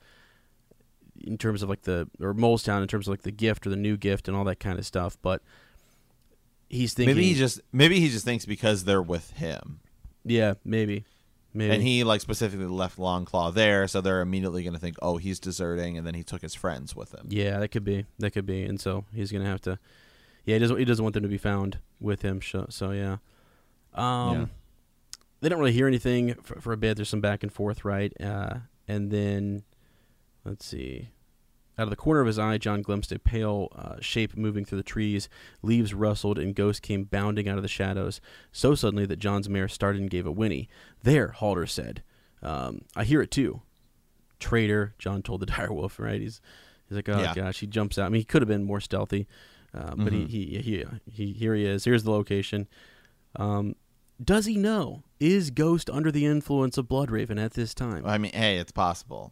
in terms of like the or Mole's Town in terms of like the gift or the new gift and all that kind of stuff. But he's thinking maybe he just maybe he just thinks because they're with him, yeah maybe. Maybe. And he like specifically left Longclaw there, so they're immediately going to think, oh, he's deserting, and then he took his friends with him. yeah that could be. That could be. And so he's gonna have to yeah he doesn't he doesn't want them to be found with him so, so yeah. Um Yeah. they don't really hear anything for, for a bit. There's some back and forth right? Uh and then let's see. Out of the corner of his eye jon glimpsed a pale uh, shape moving through the trees. Leaves rustled and ghost came bounding out of the shadows so suddenly that jon's mare started and gave a whinny. There halter said. Um, i hear it too. Traitor jon told the direwolf right? He's he's like oh Yeah. gosh he jumps out. I mean he could have been more stealthy uh, but Mhm. he, he he he here he is. Here's the location. Um, does he know? Is ghost under the influence of bloodraven at this time? I mean, hey, it's possible.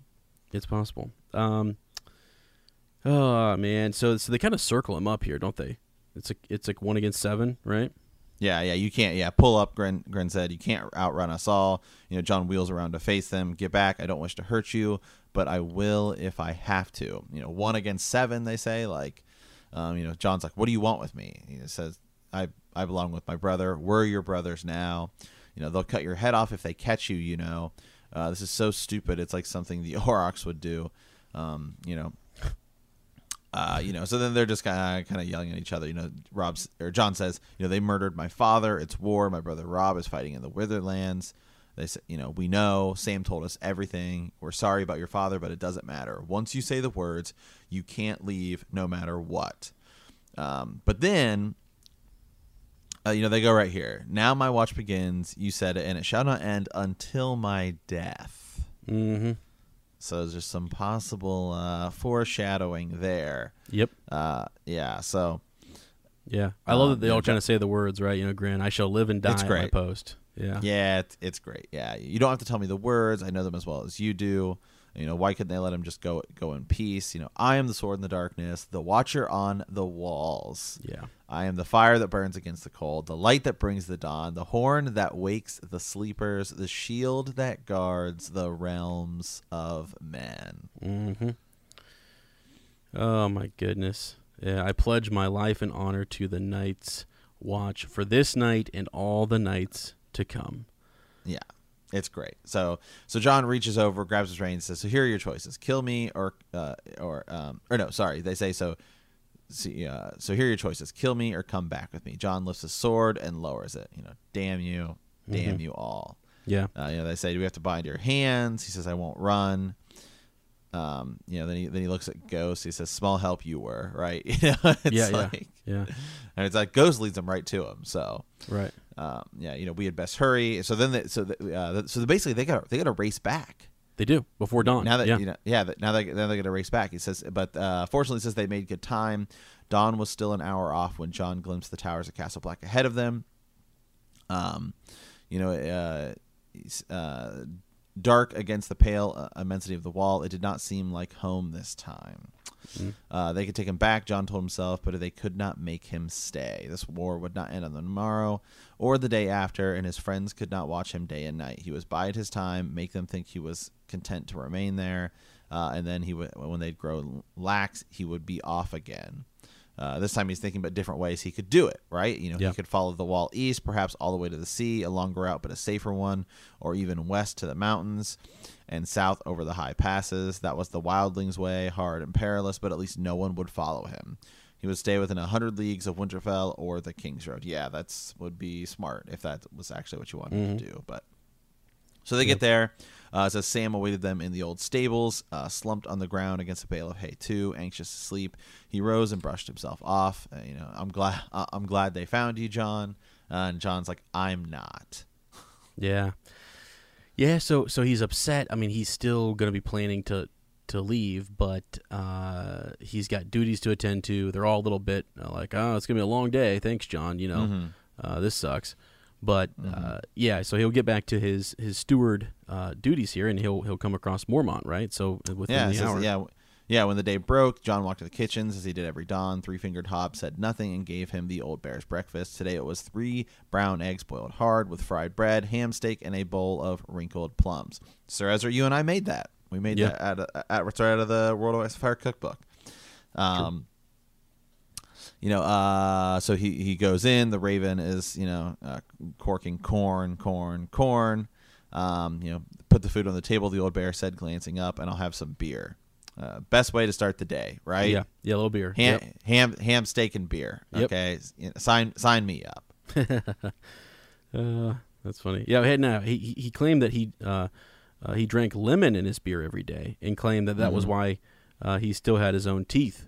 It's possible um oh man so so they kind of circle him up here don't they it's like it's like one against seven right Yeah, yeah, you can't. Yeah, pull up. Grenn, Grenn said, "You can't outrun us all." You know, Jon wheels around to face them. Get back. I don't wish to hurt you, but I will if I have to. You know, one against seven. They say like, um, you know, Jon's like, "What do you want with me?" He says, "I I belong with my brother. We're your brothers now. You know, they'll cut your head off if they catch you. You know, uh, this is so stupid. It's like something the Aurochs would do. Um, you know, uh, you know, so then they're just kind of kind of yelling at each other. You know, Robb's or Jon says, you know, they murdered my father. It's war. My brother Robb is fighting in the Riverlands. They say, you know, we know. Sam told us everything. We're sorry about your father, but it doesn't matter. Once you say the words, you can't leave, no matter what. Um, but then uh, you know, they go right here. Now my watch begins. You said it, and it shall not end until my death. Mm-hmm. So there's some possible uh, foreshadowing there. Yep. Uh, yeah. So Yeah. I love Um, that they all kind of say the words, right? You know, Grenn, I shall live and die It's at my great. post. Yeah. yeah, it's, it's great. Yeah, you don't have to tell me the words. I know them as well as you do. You know, why couldn't they let him just go go in peace? You know, I am the sword in the darkness, the watcher on the walls. Yeah. I am the fire that burns against the cold, the light that brings the dawn, the horn that wakes the sleepers, the shield that guards the realms of men. Mm-hmm. Oh my goodness. Yeah, I pledge my life and honor to the Night's Watch for this night and all the nights to come. Yeah, it's great. So so Jon reaches over, grabs his reins, says, "So here are your choices: kill me or uh, or um or no, sorry, they say so." See, uh, so here are your choices: kill me or come back with me. Jon lifts his sword and lowers it. You know, damn you, damn you all. Yeah. Uh, you know, they say, "Do we have to bind your hands?" He says, "I won't run." Um, you know, then he then he looks at Ghost. He says, "Small help you were, right?" You know, it's yeah, like, yeah. and it's like Ghost leads him right to him. So, Right. Um, yeah, you know, we had best hurry. So then, they, so the, uh, so basically, they got they got to race back They do before dawn. now that yeah. you know, yeah, that, now they now they're gonna race back. He says, but uh, fortunately, he says they made good time. Dawn was still an hour off when Jon glimpsed the towers of Castle Black ahead of them. Um, you know, uh, uh, dark against the pale uh, immensity of the wall. It did not seem like home this time. Mhm. Uh, they could take him back, Jon told himself, but they could not make him stay. This war would not end on the morrow or the day after, and his friends could not watch him day and night. He was bide his time, make them think he was content to remain there, uh, and then he would, when they'd grow lax, he would be off again. Uh, this time he's thinking about different ways he could do it, right? You know, Yeah. he could follow the wall east, perhaps all the way to the sea, a longer route but a safer one, or even west to the mountains and south over the high passes. That was the wildling's way, hard and perilous, but at least no one would follow him. He would stay within a hundred leagues of Winterfell or the King's Road. Yeah, that's would be smart if that was actually what you wanted to do. But so they Yep. get there. Uh, says Sam awaited them in the old stables, uh, slumped on the ground against a bale of hay too, anxious to sleep. He rose and brushed himself off. Uh, you know, I'm glad. Uh, I'm glad they found you, Jon. Uh, and Jon's like, I'm not. Yeah. Yeah, so so he's upset. I mean, he's still going to be planning to to leave, but uh, he's got duties to attend to. They're all a little bit uh, like, "Oh, it's going to be a long day. Thanks, Jon, you know. Mhm. Uh, this sucks." But uh, yeah, so he'll get back to his his steward uh, duties here and he'll he'll come across Mormont, right? So uh, within Yeah, the hour. yeah, yeah. When the day broke, Jon walked to the kitchens as he did every dawn. Three fingered Hob said nothing and gave him the old bear's breakfast. Today it was three brown eggs boiled hard with fried bread, ham steak, and a bowl of wrinkled plums. Sir Ezra, you and I made that. We made that out of, at, right out of the World of Ice Fire cookbook. Um, you know, uh, so he, he goes in. The raven is, you know, uh, corking corn, corn, corn. Um, you know, put the food on the table. The old bear said, glancing up, and I'll have some beer. Uh, best way to start the day, right? Yeah, little beer. Ham, Yep. ham, ham, steak, and beer. Yep. Okay, sign, sign me up. Uh, that's funny. Yeah, hey, no, he he claimed that he uh, uh, he drank lemon in his beer every day, and claimed that that was Mhm. why uh, he still had his own teeth.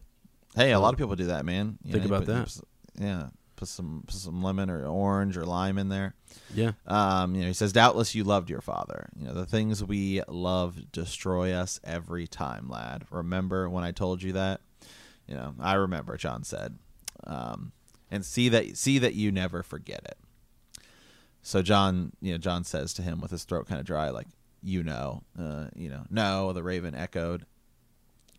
Hey, a lot of people do that, man. You Think know, about put- that. yeah, put some put some lemon or orange or lime in there. Yeah, Um, you know, he says, "Doubtless you loved your father. You know, the things we love destroy us every time, lad. Remember when I told you that? You know, I remember." Jon said, um, "And see that see that you never forget it." So Jon, you know, Jon says to him with his throat kind of dry, like, "You know, uh, you know, no." The Raven echoed.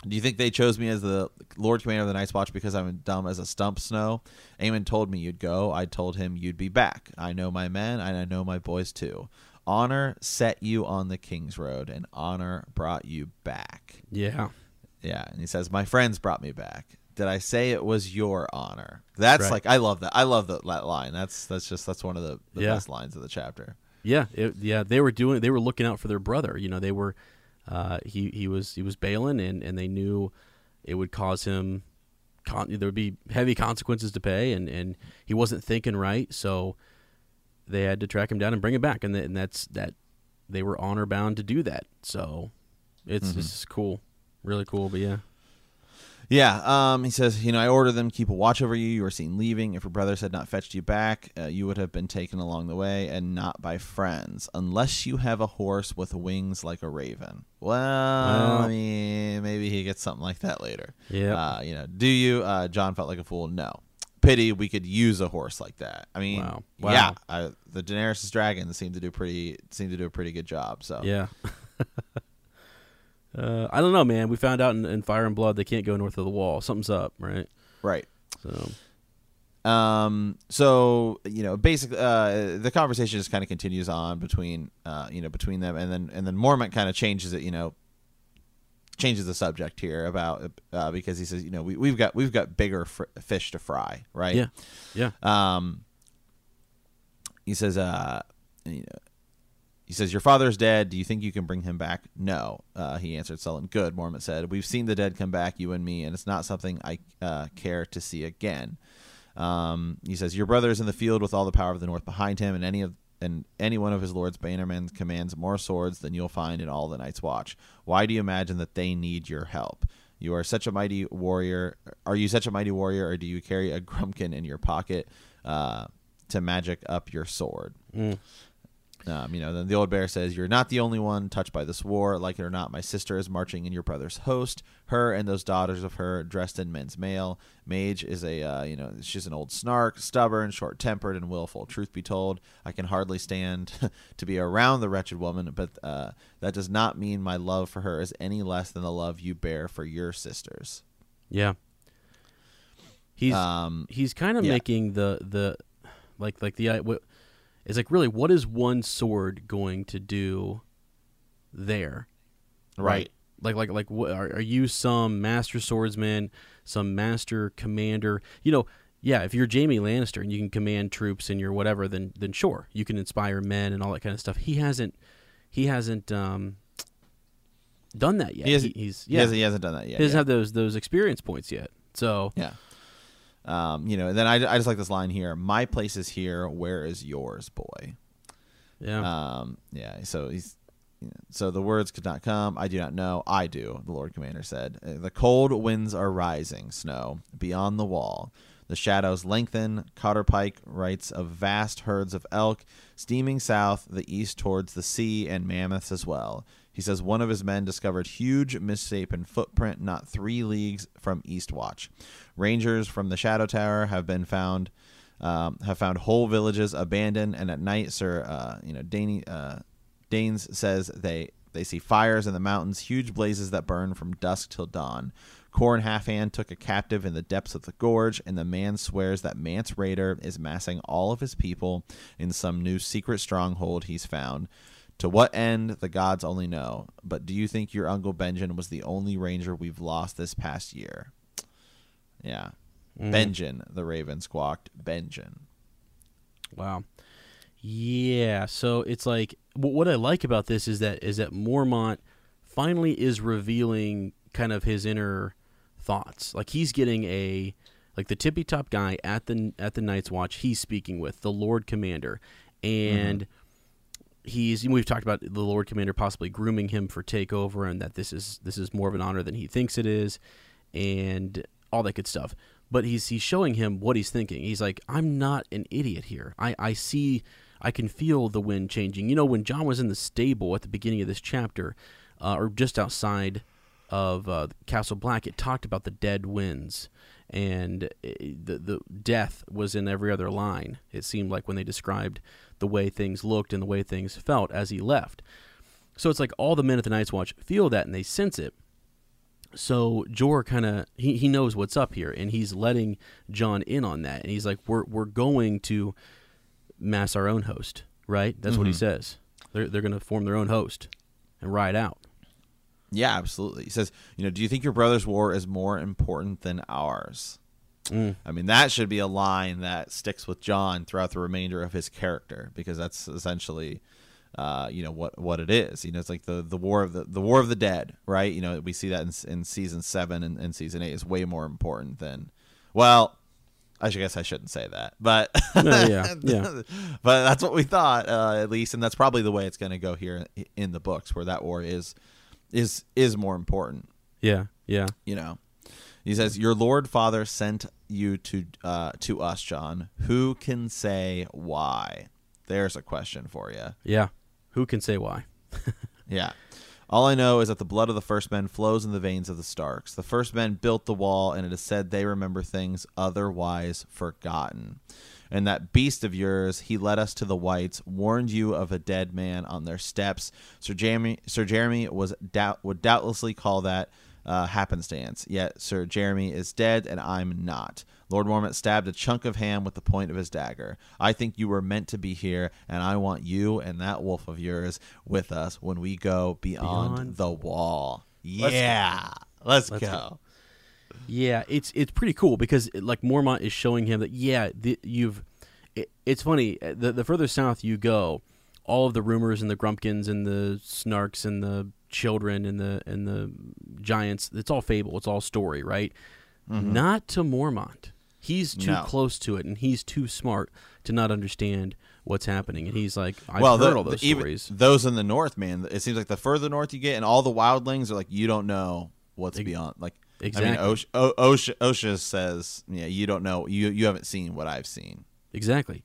Do you think they chose me as the Lord Commander of the Night's Watch because I'm dumb as a stump snow? Aemon told me you'd go. I told him you'd be back. I know my men, and I know my boys too. Honor set you on the King's Road, and honor brought you back. yeah, Yeah, and he says, "My friends brought me back." Did I say it was your honor? That's Right. like I love that. I love that, that line. That's that's just that's one of the, the Yeah. best lines of the chapter. yeah, it, yeah. They were doing. They were looking out for their brother. You know, they were. Uh, he he was he was Balin, and and they knew it would cause him. Con- there would be heavy consequences to pay, and and he wasn't thinking right, so they had to track him down and bring him back, and, th- and that's that. They were honor bound to do that, so it's Mhm. it's cool, really cool. But yeah, Yeah, um, he says, you know, I order them keep a watch over you. You are seen leaving. If your brothers had not fetched you back, uh, you would have been taken along the way, and not by friends, unless you have a horse with wings like a raven. Well, Well. I mean, maybe he gets something like that later. Yeah. Uh, you know, do you? Uh, Jon felt like a fool. No. Pity we could use a horse like that. I mean, Wow. yeah, I, the Daenerys' dragons seem to do pretty seem to do a pretty good job. So Yeah. uh, I don't know, man. We found out in, in Fire and Blood they can't go north of the wall. Something's up, right? right. So Um. So you know, basically, uh, the conversation just kind of continues on between, uh, you know, between them, and then and then Mormont kind of changes it. You know, changes the subject here about uh, because he says, you know, we we've got we've got bigger fr- fish to fry, right? yeah, yeah, Um. He says, uh, you know. He says, Your father's dead. Do you think you can bring him back? No. Uh, he answered sullen. Good, Mormont said. We've seen the dead come back, you and me, and it's not something I uh, care to see again. Um, he says, Your brother is in the field with all the power of the north behind him, and any of and any one of his lord's bannermen commands more swords than you'll find in all the night's watch. Why do you imagine that they need your help? You are such a mighty warrior. Are you such a mighty warrior, or do you carry a grumpkin in your pocket uh, to magic up your sword? Mm. Um, you know, then the old bear says, "You're not the only one touched by this war. Like it or not, my sister is marching in your brother's host. Her and those daughters of her, dressed in men's mail. Maege is a, uh, you know, she's an old snark, stubborn, short-tempered, and willful. Truth be told, I can hardly stand to be around the wretched woman. But uh, that does not mean my love for her is any less than the love you bear for your sisters." yeah. He's Um, he's kind of yeah. making the the like like the what it's like really what is one sword going to do there right. like like like what are, are you some master swordsman some master commander you know yeah if you're jamie lannister and you can command troops and you're whatever then then sure you can inspire men and all that kind of stuff he hasn't he hasn't um done that yet He hasn't- he's He, hasn't, he hasn't done that yet. he doesn't yeah. have those those experience points yet so Yeah. Um, you know, and then I, I just like this line here. My place is here. Where is yours, boy? yeah Um, yeah. So he's. So the words could not come. I do not know. I do. The Lord Commander said. Uh, The cold winds are rising. Snow beyond the wall. The shadows lengthen. Cotter Pike writes of vast herds of elk steaming south, the east towards the sea, and mammoths as well. He says one of his men discovered huge misshapen footprint not three leagues from Eastwatch. Rangers from the Shadow Tower have been found um, have found whole villages abandoned, and at night, Sir, uh, you know, Danny, uh, Danes says they they see fires in the mountains, huge blazes that burn from dusk till dawn. Qhorin Halfhand took a captive in the depths of the gorge, and the man swears that Mance Rayder is massing all of his people in some new secret stronghold he's found. To what end, the gods only know. But do you think your Uncle Benjen was the only ranger we've lost this past year? Yeah. Mm. Benjen, the raven squawked. Benjen. Wow. Yeah, so it's like what I like about this is that is that Mormont finally is revealing kind of his inner thoughts. Like he's getting a like the tippy top guy at the at the Night's Watch. He's speaking with the Lord Commander, and he's we've talked about the Lord Commander possibly grooming him for takeover, and that this is this is more of an honor than he thinks it is, and all that good stuff. But he's he's showing him what he's thinking. He's like, I'm not an idiot here. I I see. I can feel the wind changing. You know, when Jon was in the stable at the beginning of this chapter, uh, or just outside of uh, Castle Black, it talked about the dead winds, and the the death was in every other line. It seemed like when they described the way things looked and the way things felt as he left. So it's like all the men at the Night's Watch feel that and they sense it. So Jeor kind of he, he knows what's up here and he's letting Jon in on that and he's like we're we're going to mass our own host, right? That's what he Mhm. says. They're they're going to form their own host and ride out. Yeah, absolutely. He says, you know, do you think your brother's war is more important than ours? Mm. I mean, that should be a line that sticks with Jon throughout the remainder of his character because that's essentially, uh, you know, what what it is. You know, it's like the, the war of the the war of the dead, right? You know, we see that in, in season seven and, and season eight is way more important than, well, I should guess I shouldn't say that, but No, yeah, yeah. but that's what we thought uh, at least, and that's probably the way it's going to go here in the books, where that war is is is more important Yeah, yeah. you know He says, "Your Lord Father sent you to uh, to us, Jon. Who can say why?" There's a question for you. Yeah. Who can say why? Yeah. All I know is that the blood of the first men flows in the veins of the Starks. The first men built the wall, and it is said they remember things otherwise forgotten. And that beast of yours, he led us to the whites, warned you of a dead man on their steps. Sir Jaremy, Sir Jaremy was doubt, would doubtlessly call that uh, happenstance. Yet Sir Jaremy is dead, and I'm not. Lord Mormont stabbed a chunk of ham with the point of his dagger. I think you were meant to be here, and I want you and that wolf of yours with us when we go beyond, Beyond the wall. Let's- Yeah, let's, Let's go. go. Yeah, it's it's pretty cool because like Mormont is showing him that yeah, the, you've. It, it's funny. uh, The the further south you go, all of the rumors and the grumpkins and the snarks and the children and the and the giants. It's all fable. It's all story, right? Mm-hmm. Not to Mormont. He's too No. close to it, and he's too smart to not understand what's happening. And he's like, I've well, heard the- all those the- even stories. those in the north, man. It seems like the further north you get, and all the wildlings are like, you don't know what's beyond. Like, Exactly. I mean, Osha, Osha says, yeah, you don't know. You you haven't seen what I've seen. Exactly.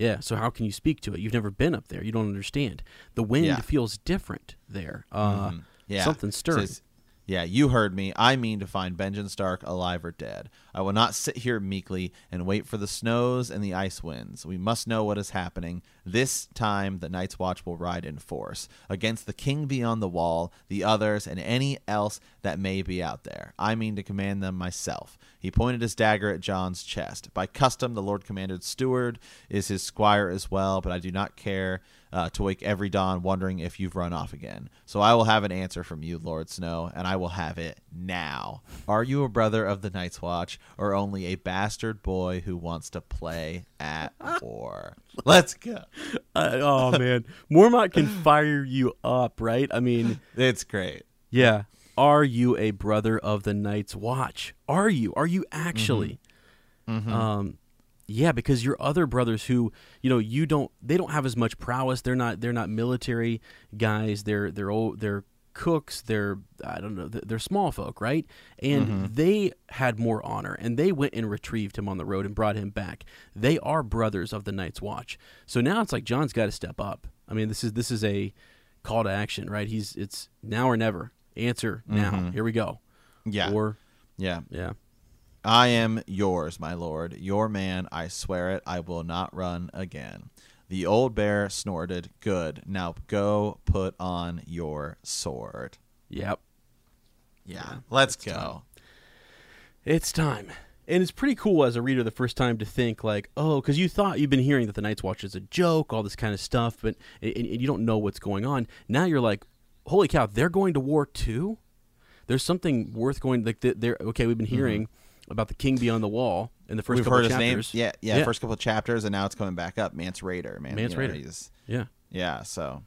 Yeah. So how can you speak to it? You've never been up there. You don't understand. The wind Yeah. feels different there. Uh, Mhm. Yeah, Something stirring. Says, yeah, you heard me. I mean to find Benjen Stark alive or dead. I will not sit here meekly and wait for the snows and the ice winds. We must know what is happening. This time the Night's Watch will ride in force against the king beyond the wall, the others, and any else that may be out there. I mean to command them myself. He pointed his dagger at Jon's chest. By custom, the Lord Commander's steward is his squire as well, but I do not care uh, to wake every dawn wondering if you've run off again. So I will have an answer from you, Lord Snow, and I will have it now. Are you a brother of the Night's Watch, or only a bastard boy who wants to play at war? Let's go. Uh, oh man, Mormont can fire you up, right? I mean, It's great. yeah. Are you a brother of the Night's Watch? Are you? Are you actually? Mm-hmm. Um, yeah, because your other brothers who you know you don't they don't have as much prowess. They're not they're not military guys. They're they're old, they're cooks. They're I don't know they're they're small folk, right? And Mm-hmm. they had more honor, and they went and retrieved him on the road and brought him back. They are brothers of the Night's Watch. So now it's like Jon's got to step up. I mean, this is this is a call to action, right? He's it's now or never. Answer now. Here we go. Mm-hmm. Yeah. Or yeah. yeah. I am yours, my lord, your man, I swear it, I will not run again. The old bear snorted, Good. Now go put on your sword. Yep. Yeah. Let's go. It's time. And it's pretty cool as a reader the first time to think like, oh, because you thought you've been hearing that the Night's Watch is a joke, all this kind of stuff, but and, and you don't know what's going on. Now you're like, holy cow, they're going to war too. There's something worth going. Like they- they're okay. We've been hearing about the King Beyond the Wall in the 1st Mm-hmm. We've couple heard of his name. chapters. Yeah, yeah, Yeah. First couple of chapters, and now it's coming back up. Mance Rayder, man. Mance you know, Rayder. He's, yeah. yeah. So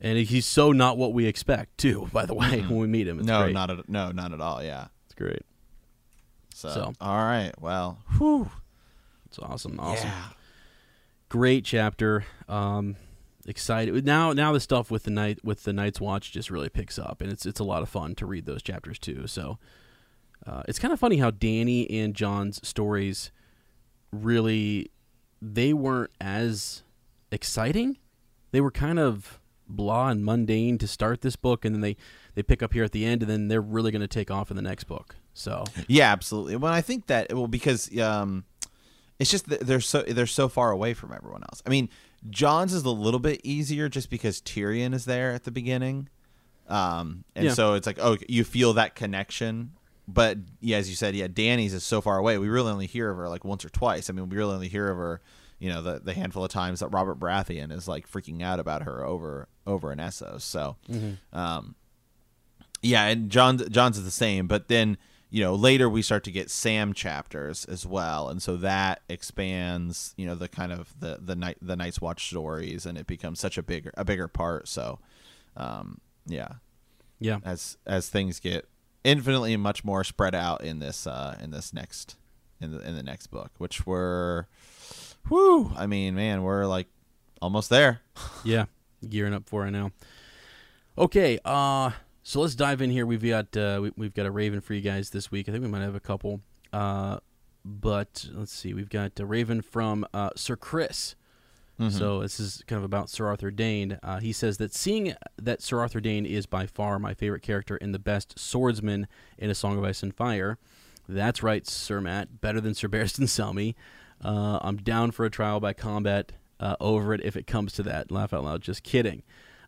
And he's so not what we expect too. By the way, when we meet him, it's no, great. not at, no, not at all. Yeah. It's great. So, So. all right. Well, whew. It's awesome. Awesome. Yeah. great chapter um excited now now the stuff with the night with the night's watch just really picks up and it's it's a lot of fun to read those chapters too so uh, it's kind of funny how danny and jon's stories really they weren't as exciting they were kind of blah and mundane to start this book and then they they pick up here at the end and then they're really going to take off in the next book so Yeah, absolutely. Well, I think that well because um, it's just they're so they're so far away from everyone else. I mean, Jon's is a little bit easier just because Tyrion is there at the beginning, um, and Yeah. so it's like oh you feel that connection. But yeah, as you said, yeah, Danny's is so far away. We really only hear of her like once or twice. I mean, we really only hear of her, you know, the the handful of times that Robert Baratheon is like freaking out about her over over in Essos. So, um, yeah, and Jon Jon's is the same, but then you know later we start to get Sam chapters as well, and so that expands you know the kind of the the night the Night's Watch stories, and it becomes such a bigger a bigger part. So, um, yeah, yeah as as things get infinitely much more spread out in this uh in this next in the in the next book, which we're, whew, I mean, man, we're like almost there. Yeah, gearing up for it now. Okay, uh So let's dive in here. We've got uh, we, we've got a Raven for you guys this week. I think we might have a couple. Uh, but let's see. We've got a Raven from uh, Sir Chris. Mm-hmm. So this is kind of about Sir Arthur Dayne. Uh, he says that seeing that Sir Arthur Dayne is by far my favorite character and the best swordsman in A Song of Ice and Fire. That's right, Sir Matt. Better than Sir Barristan Selmy. Uh, I'm down for a trial by combat uh, over it if it comes to that. Laugh out loud. Just kidding.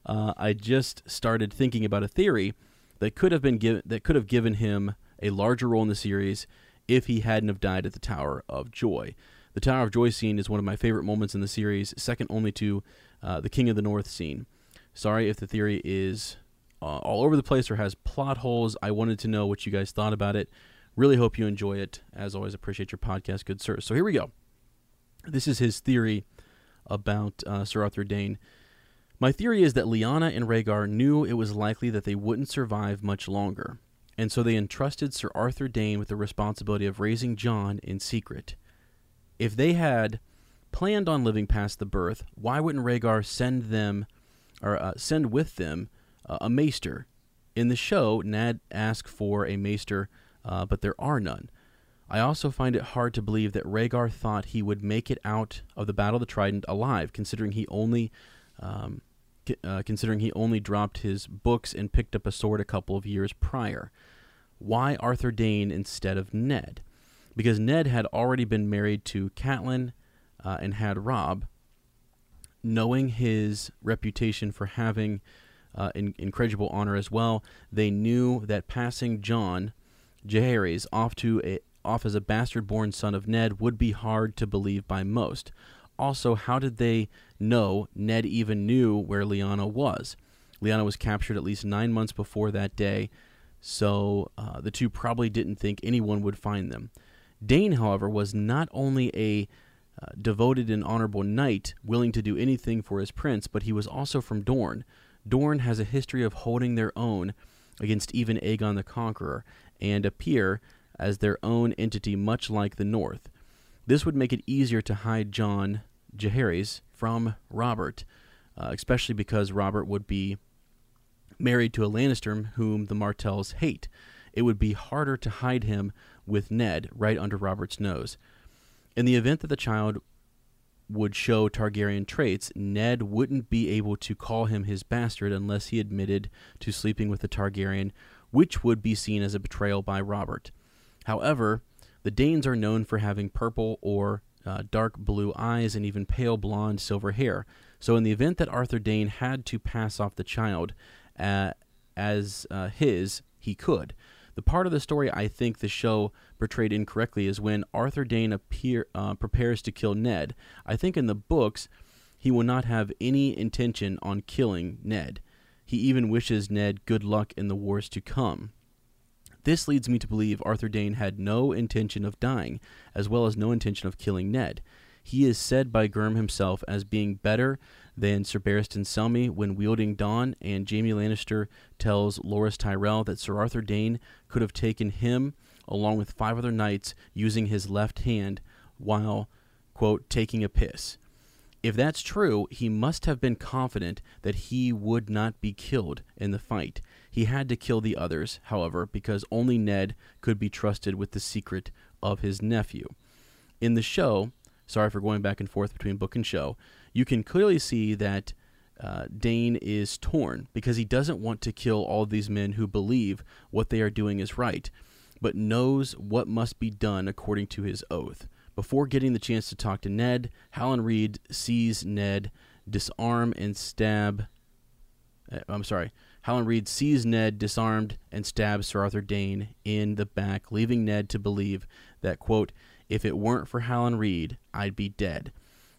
Uh, I just started thinking about a theory that could have been given that could have given him a larger role in the series if he hadn't have died at the Tower of Joy. The Tower of Joy scene is one of my favorite moments in the series, second only to uh, the King of the North scene. Sorry if the theory is uh, all over the place or has plot holes. I wanted to know what you guys thought about it. Really hope you enjoy it. As always, appreciate your podcast, good sir. So here we go. This is his theory about uh, Sir Arthur Dayne. My theory is that Lyanna and Rhaegar knew it was likely that they wouldn't survive much longer, and so they entrusted Sir Arthur Dayne with the responsibility of raising Jon in secret. If they had planned on living past the birth, why wouldn't Rhaegar send them, or uh, send with them, uh, a maester? In the show, Ned asked for a maester, uh, but there are none. I also find it hard to believe that Rhaegar thought he would make it out of the Battle of the Trident alive, considering he only um, uh, considering he only dropped his books and picked up a sword a couple of years prior. Why Arthur Dayne instead of Ned? Because Ned had already been married to Catelyn uh, and had Robb. Knowing his reputation for having uh, in- incredible honor as well, they knew that passing Jon Jaehaerys off to a, off as a bastard-born son of Ned would be hard to believe by most. Also, how did they know Ned even knew where Lyanna was? Lyanna was captured at least nine months before that day, so uh, the two probably didn't think anyone would find them. Dayne, however, was not only a uh, devoted and honorable knight, willing to do anything for his prince, but he was also from Dorne. Dorne has a history of holding their own against even Aegon the Conqueror, and appear as their own entity, much like the North. This would make it easier to hide Jon Jaehaerys from Robert, uh, especially because Robert would be married to a Lannister whom the Martells hate. It would be harder to hide him with Ned right under Robert's nose. In the event that the child would show Targaryen traits, Ned wouldn't be able to call him his bastard unless he admitted to sleeping with a Targaryen, which would be seen as a betrayal by Robert. However, the Daynes are known for having purple or uh, dark blue eyes and even pale blonde silver hair. So, in the event that Arthur Dayne had to pass off the child uh, as uh, his, he could. The part of the story I think the show portrayed incorrectly is when Arthur Dayne appear, uh, prepares to kill Ned. I think in the books, he will not have any intention on killing Ned. He even wishes Ned good luck in the wars to come. This leads me to believe Arthur Dayne had no intention of dying, as well as no intention of killing Ned. He is said by Gurm himself as being better than Sir Barristan Selmy when wielding Dawn, and Jaime Lannister tells Loras Tyrell that Sir Arthur Dayne could have taken him along with five other knights using his left hand while, quote, taking a piss. If that's true, he must have been confident that he would not be killed in the fight. He had to kill the others, however, because only Ned could be trusted with the secret of his nephew. In the show, sorry for going back and forth between book and show, you can clearly see that uh, Dayne is torn because he doesn't want to kill all these men who believe what they are doing is right, but knows what must be done according to his oath. Before getting the chance to talk to Ned, Howland Reed sees Ned disarm and stab. Uh, I'm sorry. Howland Reed sees Ned disarmed and stabs Sir Arthur Dayne in the back, leaving Ned to believe that, quote, if it weren't for Howland Reed, I'd be dead.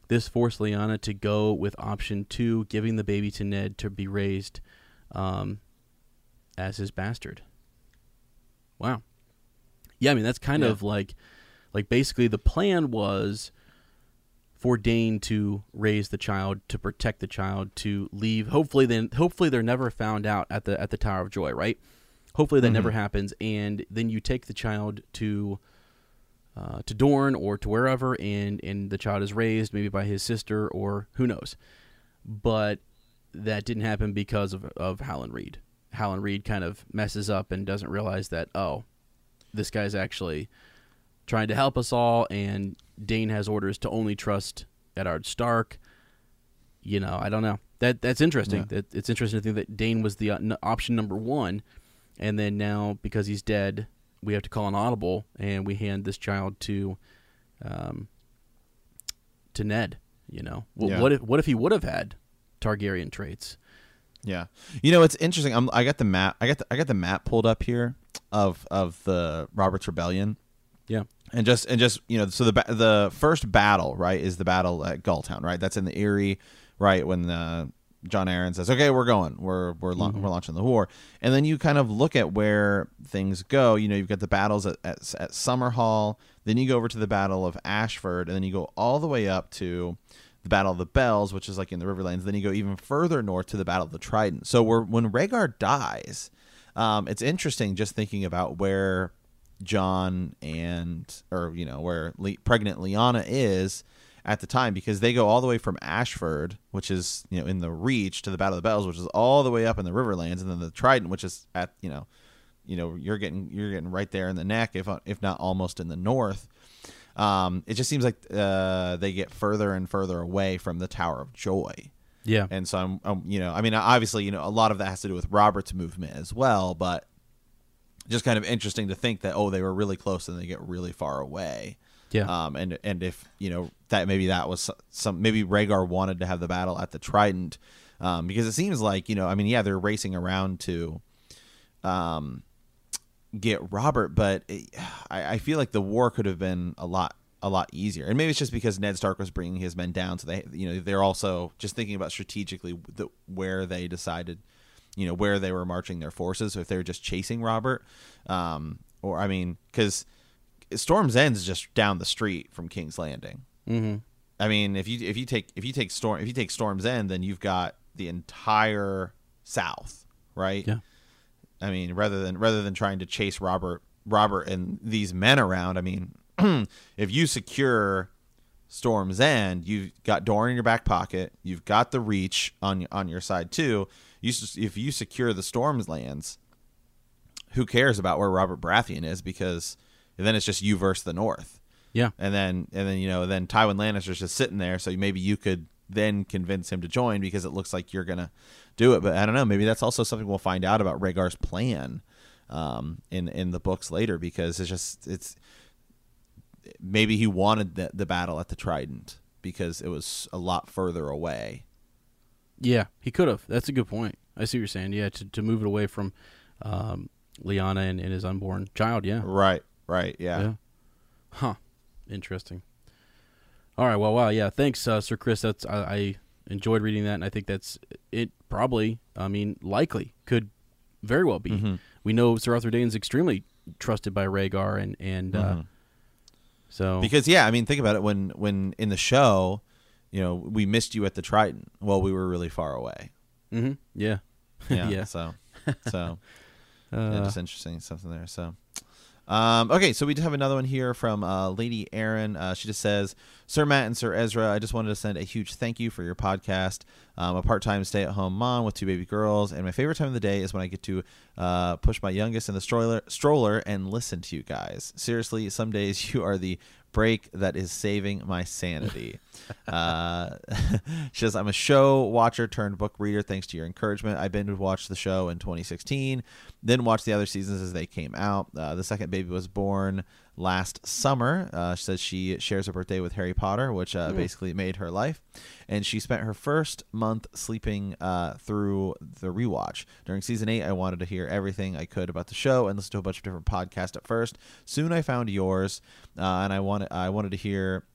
This forced Lyanna to go with option two, giving the baby to Ned to be raised um, as his bastard. Wow. Yeah, I mean that's kind Yeah. of like, like basically the plan was for Dayne to raise the child, to protect the child, to leave. Hopefully, then hopefully they're never found out at the at the Tower of Joy, right? Hopefully that never happens, and then you take the child to uh, to Dorne or to wherever, and and the child is raised maybe by his sister or who knows. But that didn't happen because of of Howland Reed. Howland Reed kind of messes up and doesn't realize that oh, this guy's actually trying to help us all, and Dayne has orders to only trust Eddard Stark. You know, I don't know. That that's interesting. Yeah. That it's interesting to think that Dayne was the uh, n- option number one, and then now because he's dead, we have to call an audible, and we hand this child to, um, to Ned. You know, Wh- Yeah. what if what if he would have had Targaryen traits? Yeah, you know it's interesting. I'm, I got the map. I got the, I got the map pulled up here of of the Robert's Rebellion, Yeah. And just and just you know, so the the first battle right is the battle at Gulltown, right? That's in the Eyrie, right? When the Jon Arryn says, "Okay, we're going. We're we're la- we're launching the war," and then you kind of look at where things go. You know, you've got the battles at at, at Summerhall, then you go over to the Battle of Ashford, and then you go all the way up to the Battle of the Bells, which is like in the Riverlands. Then you go even further north to the Battle of the Trident. So we're, when Rhaegar dies, um, it's interesting just thinking about where Jon and or you know where Le- pregnant Lyanna is at the time because they go all the way from Ashford, which is you know in the Reach, to the Battle of the Bells, which is all the way up in the Riverlands, and then the Trident, which is at you know, you know you're getting you're getting right there in the neck, if if not almost in the north. Um, it just seems like uh, they get further and further away from the Tower of Joy. Yeah, And so I'm, I'm, you know, I mean, obviously, you know, a lot of that has to do with Robert's movement as well, but just kind of interesting to think that oh, they were really close and they get really far away. yeah, Um, and and if you know that maybe that was some maybe Rhaegar wanted to have the battle at the Trident, um, because it seems like you know, I mean, yeah, they're racing around to, um, get Robert, but it, I, I feel like the war could have been a lot a lot easier. And maybe it's just because Ned Stark was bringing his men down, so they you know they're also just thinking about strategically the, where they decided, you know, where they were marching their forces. or If they were just chasing Robert, um, or I mean, because Storm's End is just down the street from King's Landing. mm-hmm. I mean, if you if you take if you take Storm if you take Storm's End, then you've got the entire South, right? Yeah. I mean, rather than rather than trying to chase Robert Robert and these men around, I mean, if you secure Storm's End, you've got Dorne in your back pocket. You've got the Reach on on your side too. You if you secure the Storm's lands, who cares about where Robert Baratheon is? Because then it's just you versus the North yeah, and then and then you know then Tywin Lannister's just sitting there, so maybe you could then convince him to join because it looks like you're gonna do it. But I don't know, maybe that's also something we'll find out about Rhaegar's plan um, in in the books later because it's just it's maybe he wanted the, the battle at the Trident because it was a lot further away. Yeah. He could have. That's a good point. I see what you're saying. Yeah, to to move it away from um, Lyanna and, and his unborn child. Yeah, Right, right, yeah. Yeah. Huh. Interesting. All right. Well, wow. Yeah. Thanks, uh, Sir Chris. That's I, I enjoyed reading that, and I think that's it. Probably. I mean, likely could very well be. Mhm. We know Sir Arthur Dayne's extremely trusted by Rhaegar, and and uh, Mhm. so Because yeah, I mean, think about it when when in the show, you know, we missed you at the Trident. Well, we were really far away. hmm yeah, Yeah. Yeah. So, so yeah, uh, just interesting something there. So, um, okay, so we do have another one here from uh, Lady Aaron. Uh, she just says, "Sir Matt and Sir Ezra, I just wanted to send a huge thank you for your podcast. I'm a part-time stay-at-home mom with two baby girls, and my favorite time of the day is when I get to uh, push my youngest in the stroller, stroller and listen to you guys. Seriously, some days you are the." Break that is saving my sanity. uh, she says, I'm a show watcher turned book reader thanks to your encouragement. I binge watched the show in 2016, then watched the other seasons as they came out. Uh, the second baby was born last summer. Uh, she says she shares a birthday with Harry Potter, which uh, basically made her life. And she spent her first month sleeping uh, through the rewatch. During season eight, I wanted to hear everything I could about the show and listen to a bunch of different podcasts at first. Soon I found yours, uh, and I wanted I wanted to hear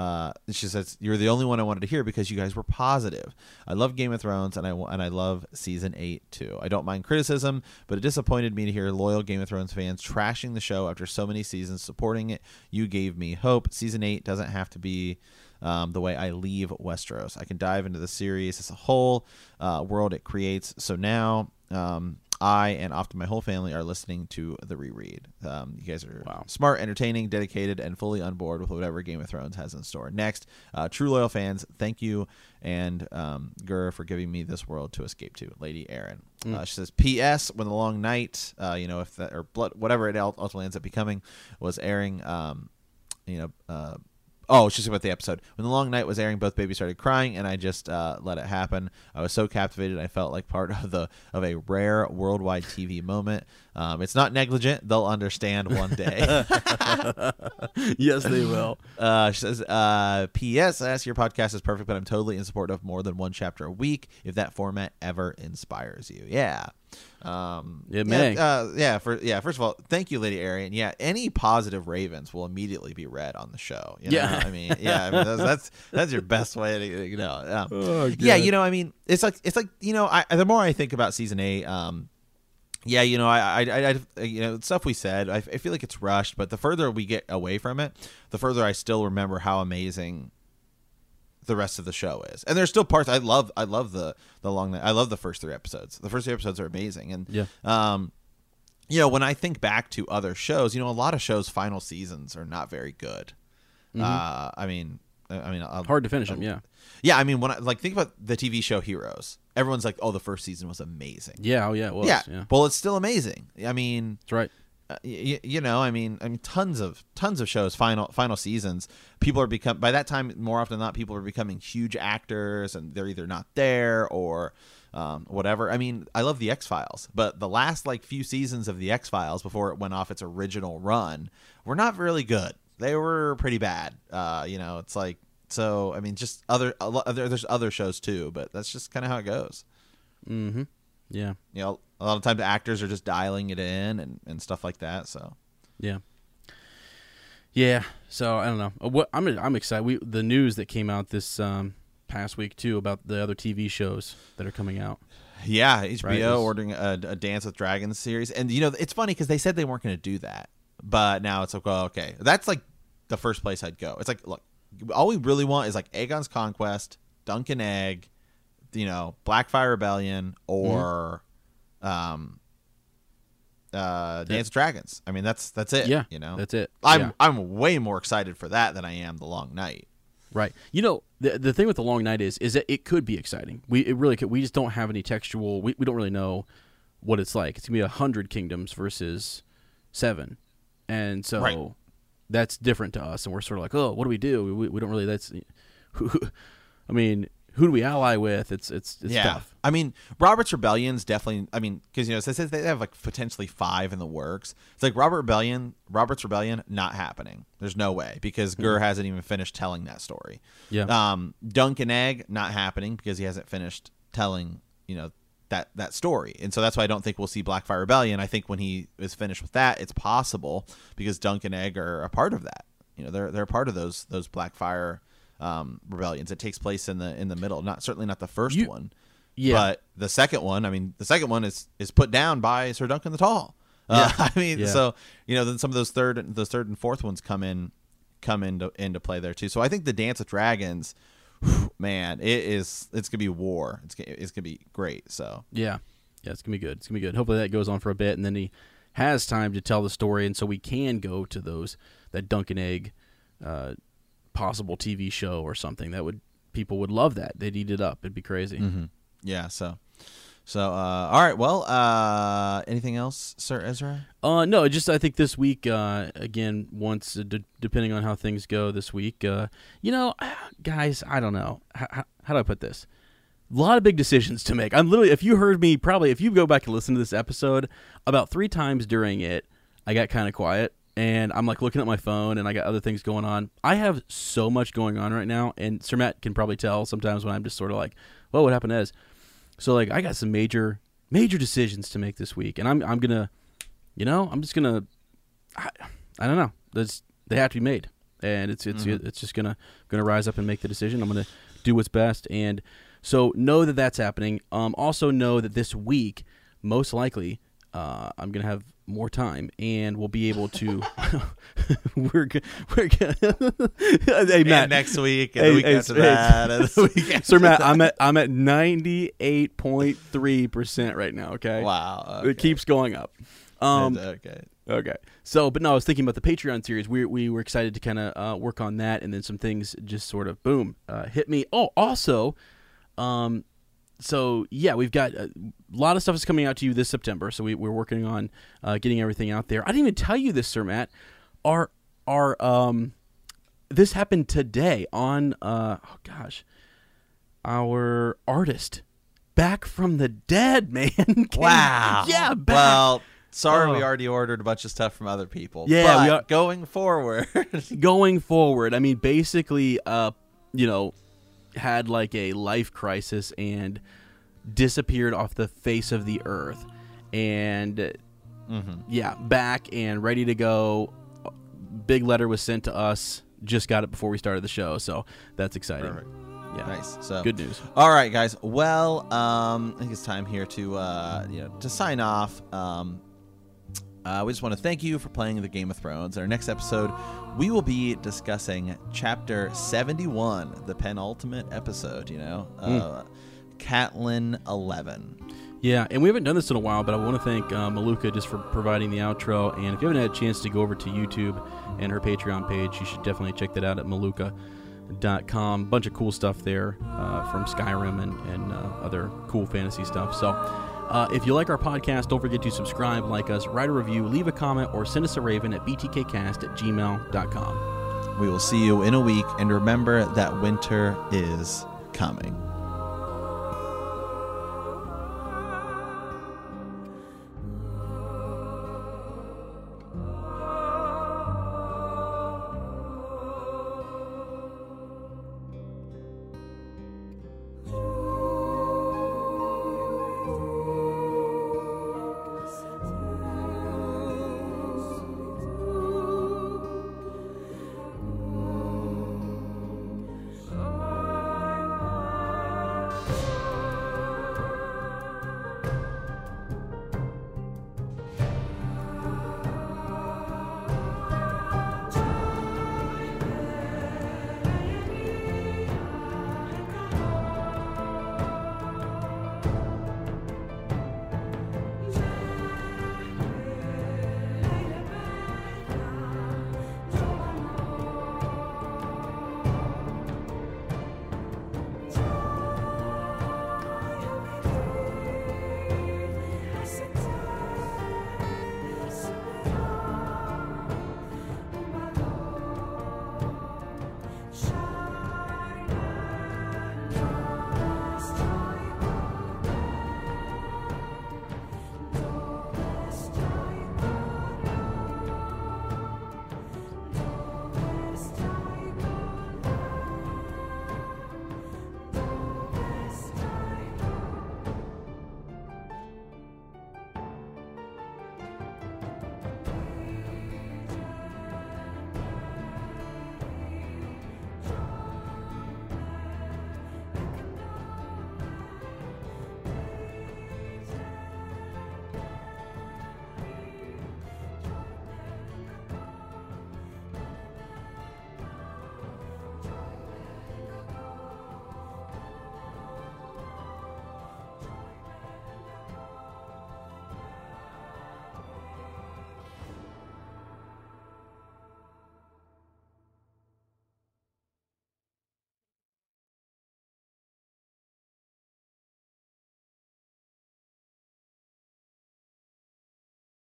uh, she says you're the only one I wanted to hear because you guys were positive. I love Game of Thrones and I and I love season eight too. I don't mind criticism, but it disappointed me to hear loyal Game of Thrones fans trashing the show after so many seasons supporting it. You gave me hope. Season eight doesn't have to be. Um, the way I leave Westeros, I can dive into the series as a whole uh, world it creates. So now um, I and often my whole family are listening to the reread. Um, you guys are Wow. smart, entertaining, dedicated, and fully on board with whatever Game of Thrones has in store. Next, uh, true loyal fans, thank you and um, Gur for giving me this world to escape to. Lady Aaron. Uh, she says, P.S. When the long night, uh, you know, if that or blood, whatever it ultimately ends up becoming, was airing. Um, you know, uh, oh, it's just about the episode. When the long night was airing, both babies started crying, and I just uh, let it happen. I was so captivated, I felt like part of the of a rare worldwide TV moment. Um, it's not negligent; they'll understand one day. yes, they will. Uh, she says, uh, P.S. I ask your podcast is perfect, but I'm totally in support of more than one chapter a week if that format ever inspires you. Yeah. Um, It yeah, may. Uh, yeah. For yeah. First of all, thank you, Lady Arian. Yeah. Any positive Ravens will immediately be read on the show. You know? Yeah. I mean, yeah. I mean, that's, that's that's your best way to you know. Um, Oh, yeah. You know, I mean, it's like it's like you know, I, the more I think about season eight, um, yeah, you know, I, I, I, I you know, stuff we said, I, I feel like it's rushed, but the further we get away from it, the further I still remember how amazing the rest of the show is. And there's still parts I love. I love the the long. I love the first three episodes. The first three episodes are amazing, and Yeah. um, you know, when I think back to other shows, you know, a lot of shows' final seasons are not very good. Uh, I mean, I mean, I'll, Mm-hmm. Hard to finish them. Yeah. yeah, I mean, when I like think about the TV show Heroes, everyone's like, "Oh, the first season was amazing." Yeah. Oh, yeah. It was. yeah, Yeah. well, it's still amazing. I mean, That's right. Uh, y- you know, I mean, I mean, tons of tons of shows, final final seasons. People are become by that time more often than not, people are becoming huge actors, and they're either not there or um, whatever. I mean, I love the X Files, but the last like few seasons of the X Files before it went off its original run were not really good. They were pretty bad. Uh, you know, it's like so. I mean, just other a lo- other there's other shows too, but that's just kind of how it goes. Mm-hmm. Yeah. You know, a lot of times actors are just dialing it in and, and stuff like that. So. Yeah. Yeah. So I don't know. What I'm I'm excited. We the news that came out this um, past week too about the other TV shows that are coming out. Yeah, HBO Right, ordering a, a Dance with Dragons series, and you know it's funny because they said they weren't going to do that, but now it's like, well, okay, that's like the first place I'd go. It's like, look, all we really want is like Aegon's Conquest, Dunk and Egg, you know, Blackfyre Rebellion, or um, uh, Dance Dragons. I mean, that's that's it. Yeah. you know, That's it. I'm Yeah. I'm way more excited for that than I am the Long Night. Right. You know, the the thing with the long night is is that it could be exciting. We it really could. We just don't have any textual. We, we don't really know what it's like. It's gonna be a hundred kingdoms versus seven, and so Right. that's different to us. And we're sort of like, oh, what do we do? We, we don't really. That's. I mean, who do we ally with? It's it's it's yeah. tough. I mean, Robert's Rebellion's definitely. I mean, because you know, it says they have like potentially five in the works. It's like Robert Rebellion, Robert's Rebellion, not happening. There's no way because Gur hasn't even finished telling that story. Yeah. Um, Dunk and Egg, not happening because he hasn't finished telling. You know that that story, and so that's why I don't think we'll see Blackfyre Rebellion. I think when he is finished with that, it's possible because Dunk and Egg are a part of that. You know, they're they're a part of those those Blackfyre um, rebellions. It takes place in the in the middle, not certainly not the first You- one. Yeah. But the second one, I mean, the second one is is put down by Sir Duncan the Tall. Uh, I mean, Yeah. so you know, then some of those third, those third and fourth ones come in, come into into play there too. So I think the Dance of Dragons, whew, man, it is it's gonna be war. It's gonna, it's gonna be great. So Yeah, yeah, it's gonna be good. It's gonna be good. Hopefully that goes on for a bit, and then he has time to tell the story, and so we can go to those that Dunk and Egg uh, possible TV show or something that would people would love that. They'd eat it up. It'd be crazy. yeah, so so uh, all right. Well, uh, anything else, Sir Ezra? Uh, no, just I think this week uh, again. Once uh, d- depending on how things go this week, uh, you know, guys, I don't know how, how, how do I put this. A lot of big decisions to make. I'm literally, if you heard me, probably if you go back and listen to this episode, about three times during it, I got kind of quiet and I'm like looking at my phone and I got other things going on. I have so much going on right now, and Sir Matt can probably tell sometimes when I'm just sort of like, "Whoa, what happened?" As so, like, I got some major, major decisions to make this week, and I'm, I'm gonna, you know, I'm just gonna, I, I don't know, That's, they have to be made, and it's, it's, Mm-hmm. it's just gonna, gonna rise up and make the decision. I'm gonna do what's best, and so know that that's happening. Um, also know that this week, most likely, uh, I'm gonna have more time, and we'll be able to. we're go- we're gonna. hey Matt, And next week and Hey, the week hey, after hey, that. and the week after Sir Matt, that. I'm at I'm at ninety eight point three percent right now. Okay, Wow. it keeps going up. Um, okay. Okay. So, but no, I was thinking about the Patreon series. We we were excited to kind of uh, work on that, and then some things just sort of boom uh, hit me. Oh, also, um, so yeah, we've got a lot of stuff is coming out to you this September. So we, we're working on uh, getting everything out there. I didn't even tell you this, Sir Matt. Our our um, this happened today on uh oh gosh, our artist back from the dead, man. Wow. Yeah. Back. Well, sorry, we Oh. already ordered a bunch of stuff from other people. Yeah, but we are- going forward. going forward, I mean, basically, uh, you know, had like a life crisis and disappeared off the face of the earth, and uh, Mhm. yeah, back and ready to go. Big letter was sent to us. Just got it before we started the show, so that's exciting. Perfect. Yeah, Nice. So good news. All right, guys. Well, um, I think it's time here to uh, you know to sign off. Um, uh, we just want to thank you for playing the Game of Thrones. In Our next episode, we will be discussing Chapter Seventy-one, the penultimate episode. You know, uh, Catelyn Eleven. Yeah, and we haven't done this in a while, but I want to thank uh, Malukah just for providing the outro. And if you haven't had a chance to go over to YouTube and her Patreon page, you should definitely check that out at malukah.com. Bunch of cool stuff there uh, from Skyrim and, and uh, other cool fantasy stuff. So uh, if you like our podcast, don't forget to subscribe, like us, write a review, leave a comment, or send us a raven at btkcast at gmail.com. We will see you in a week, and remember that winter is coming.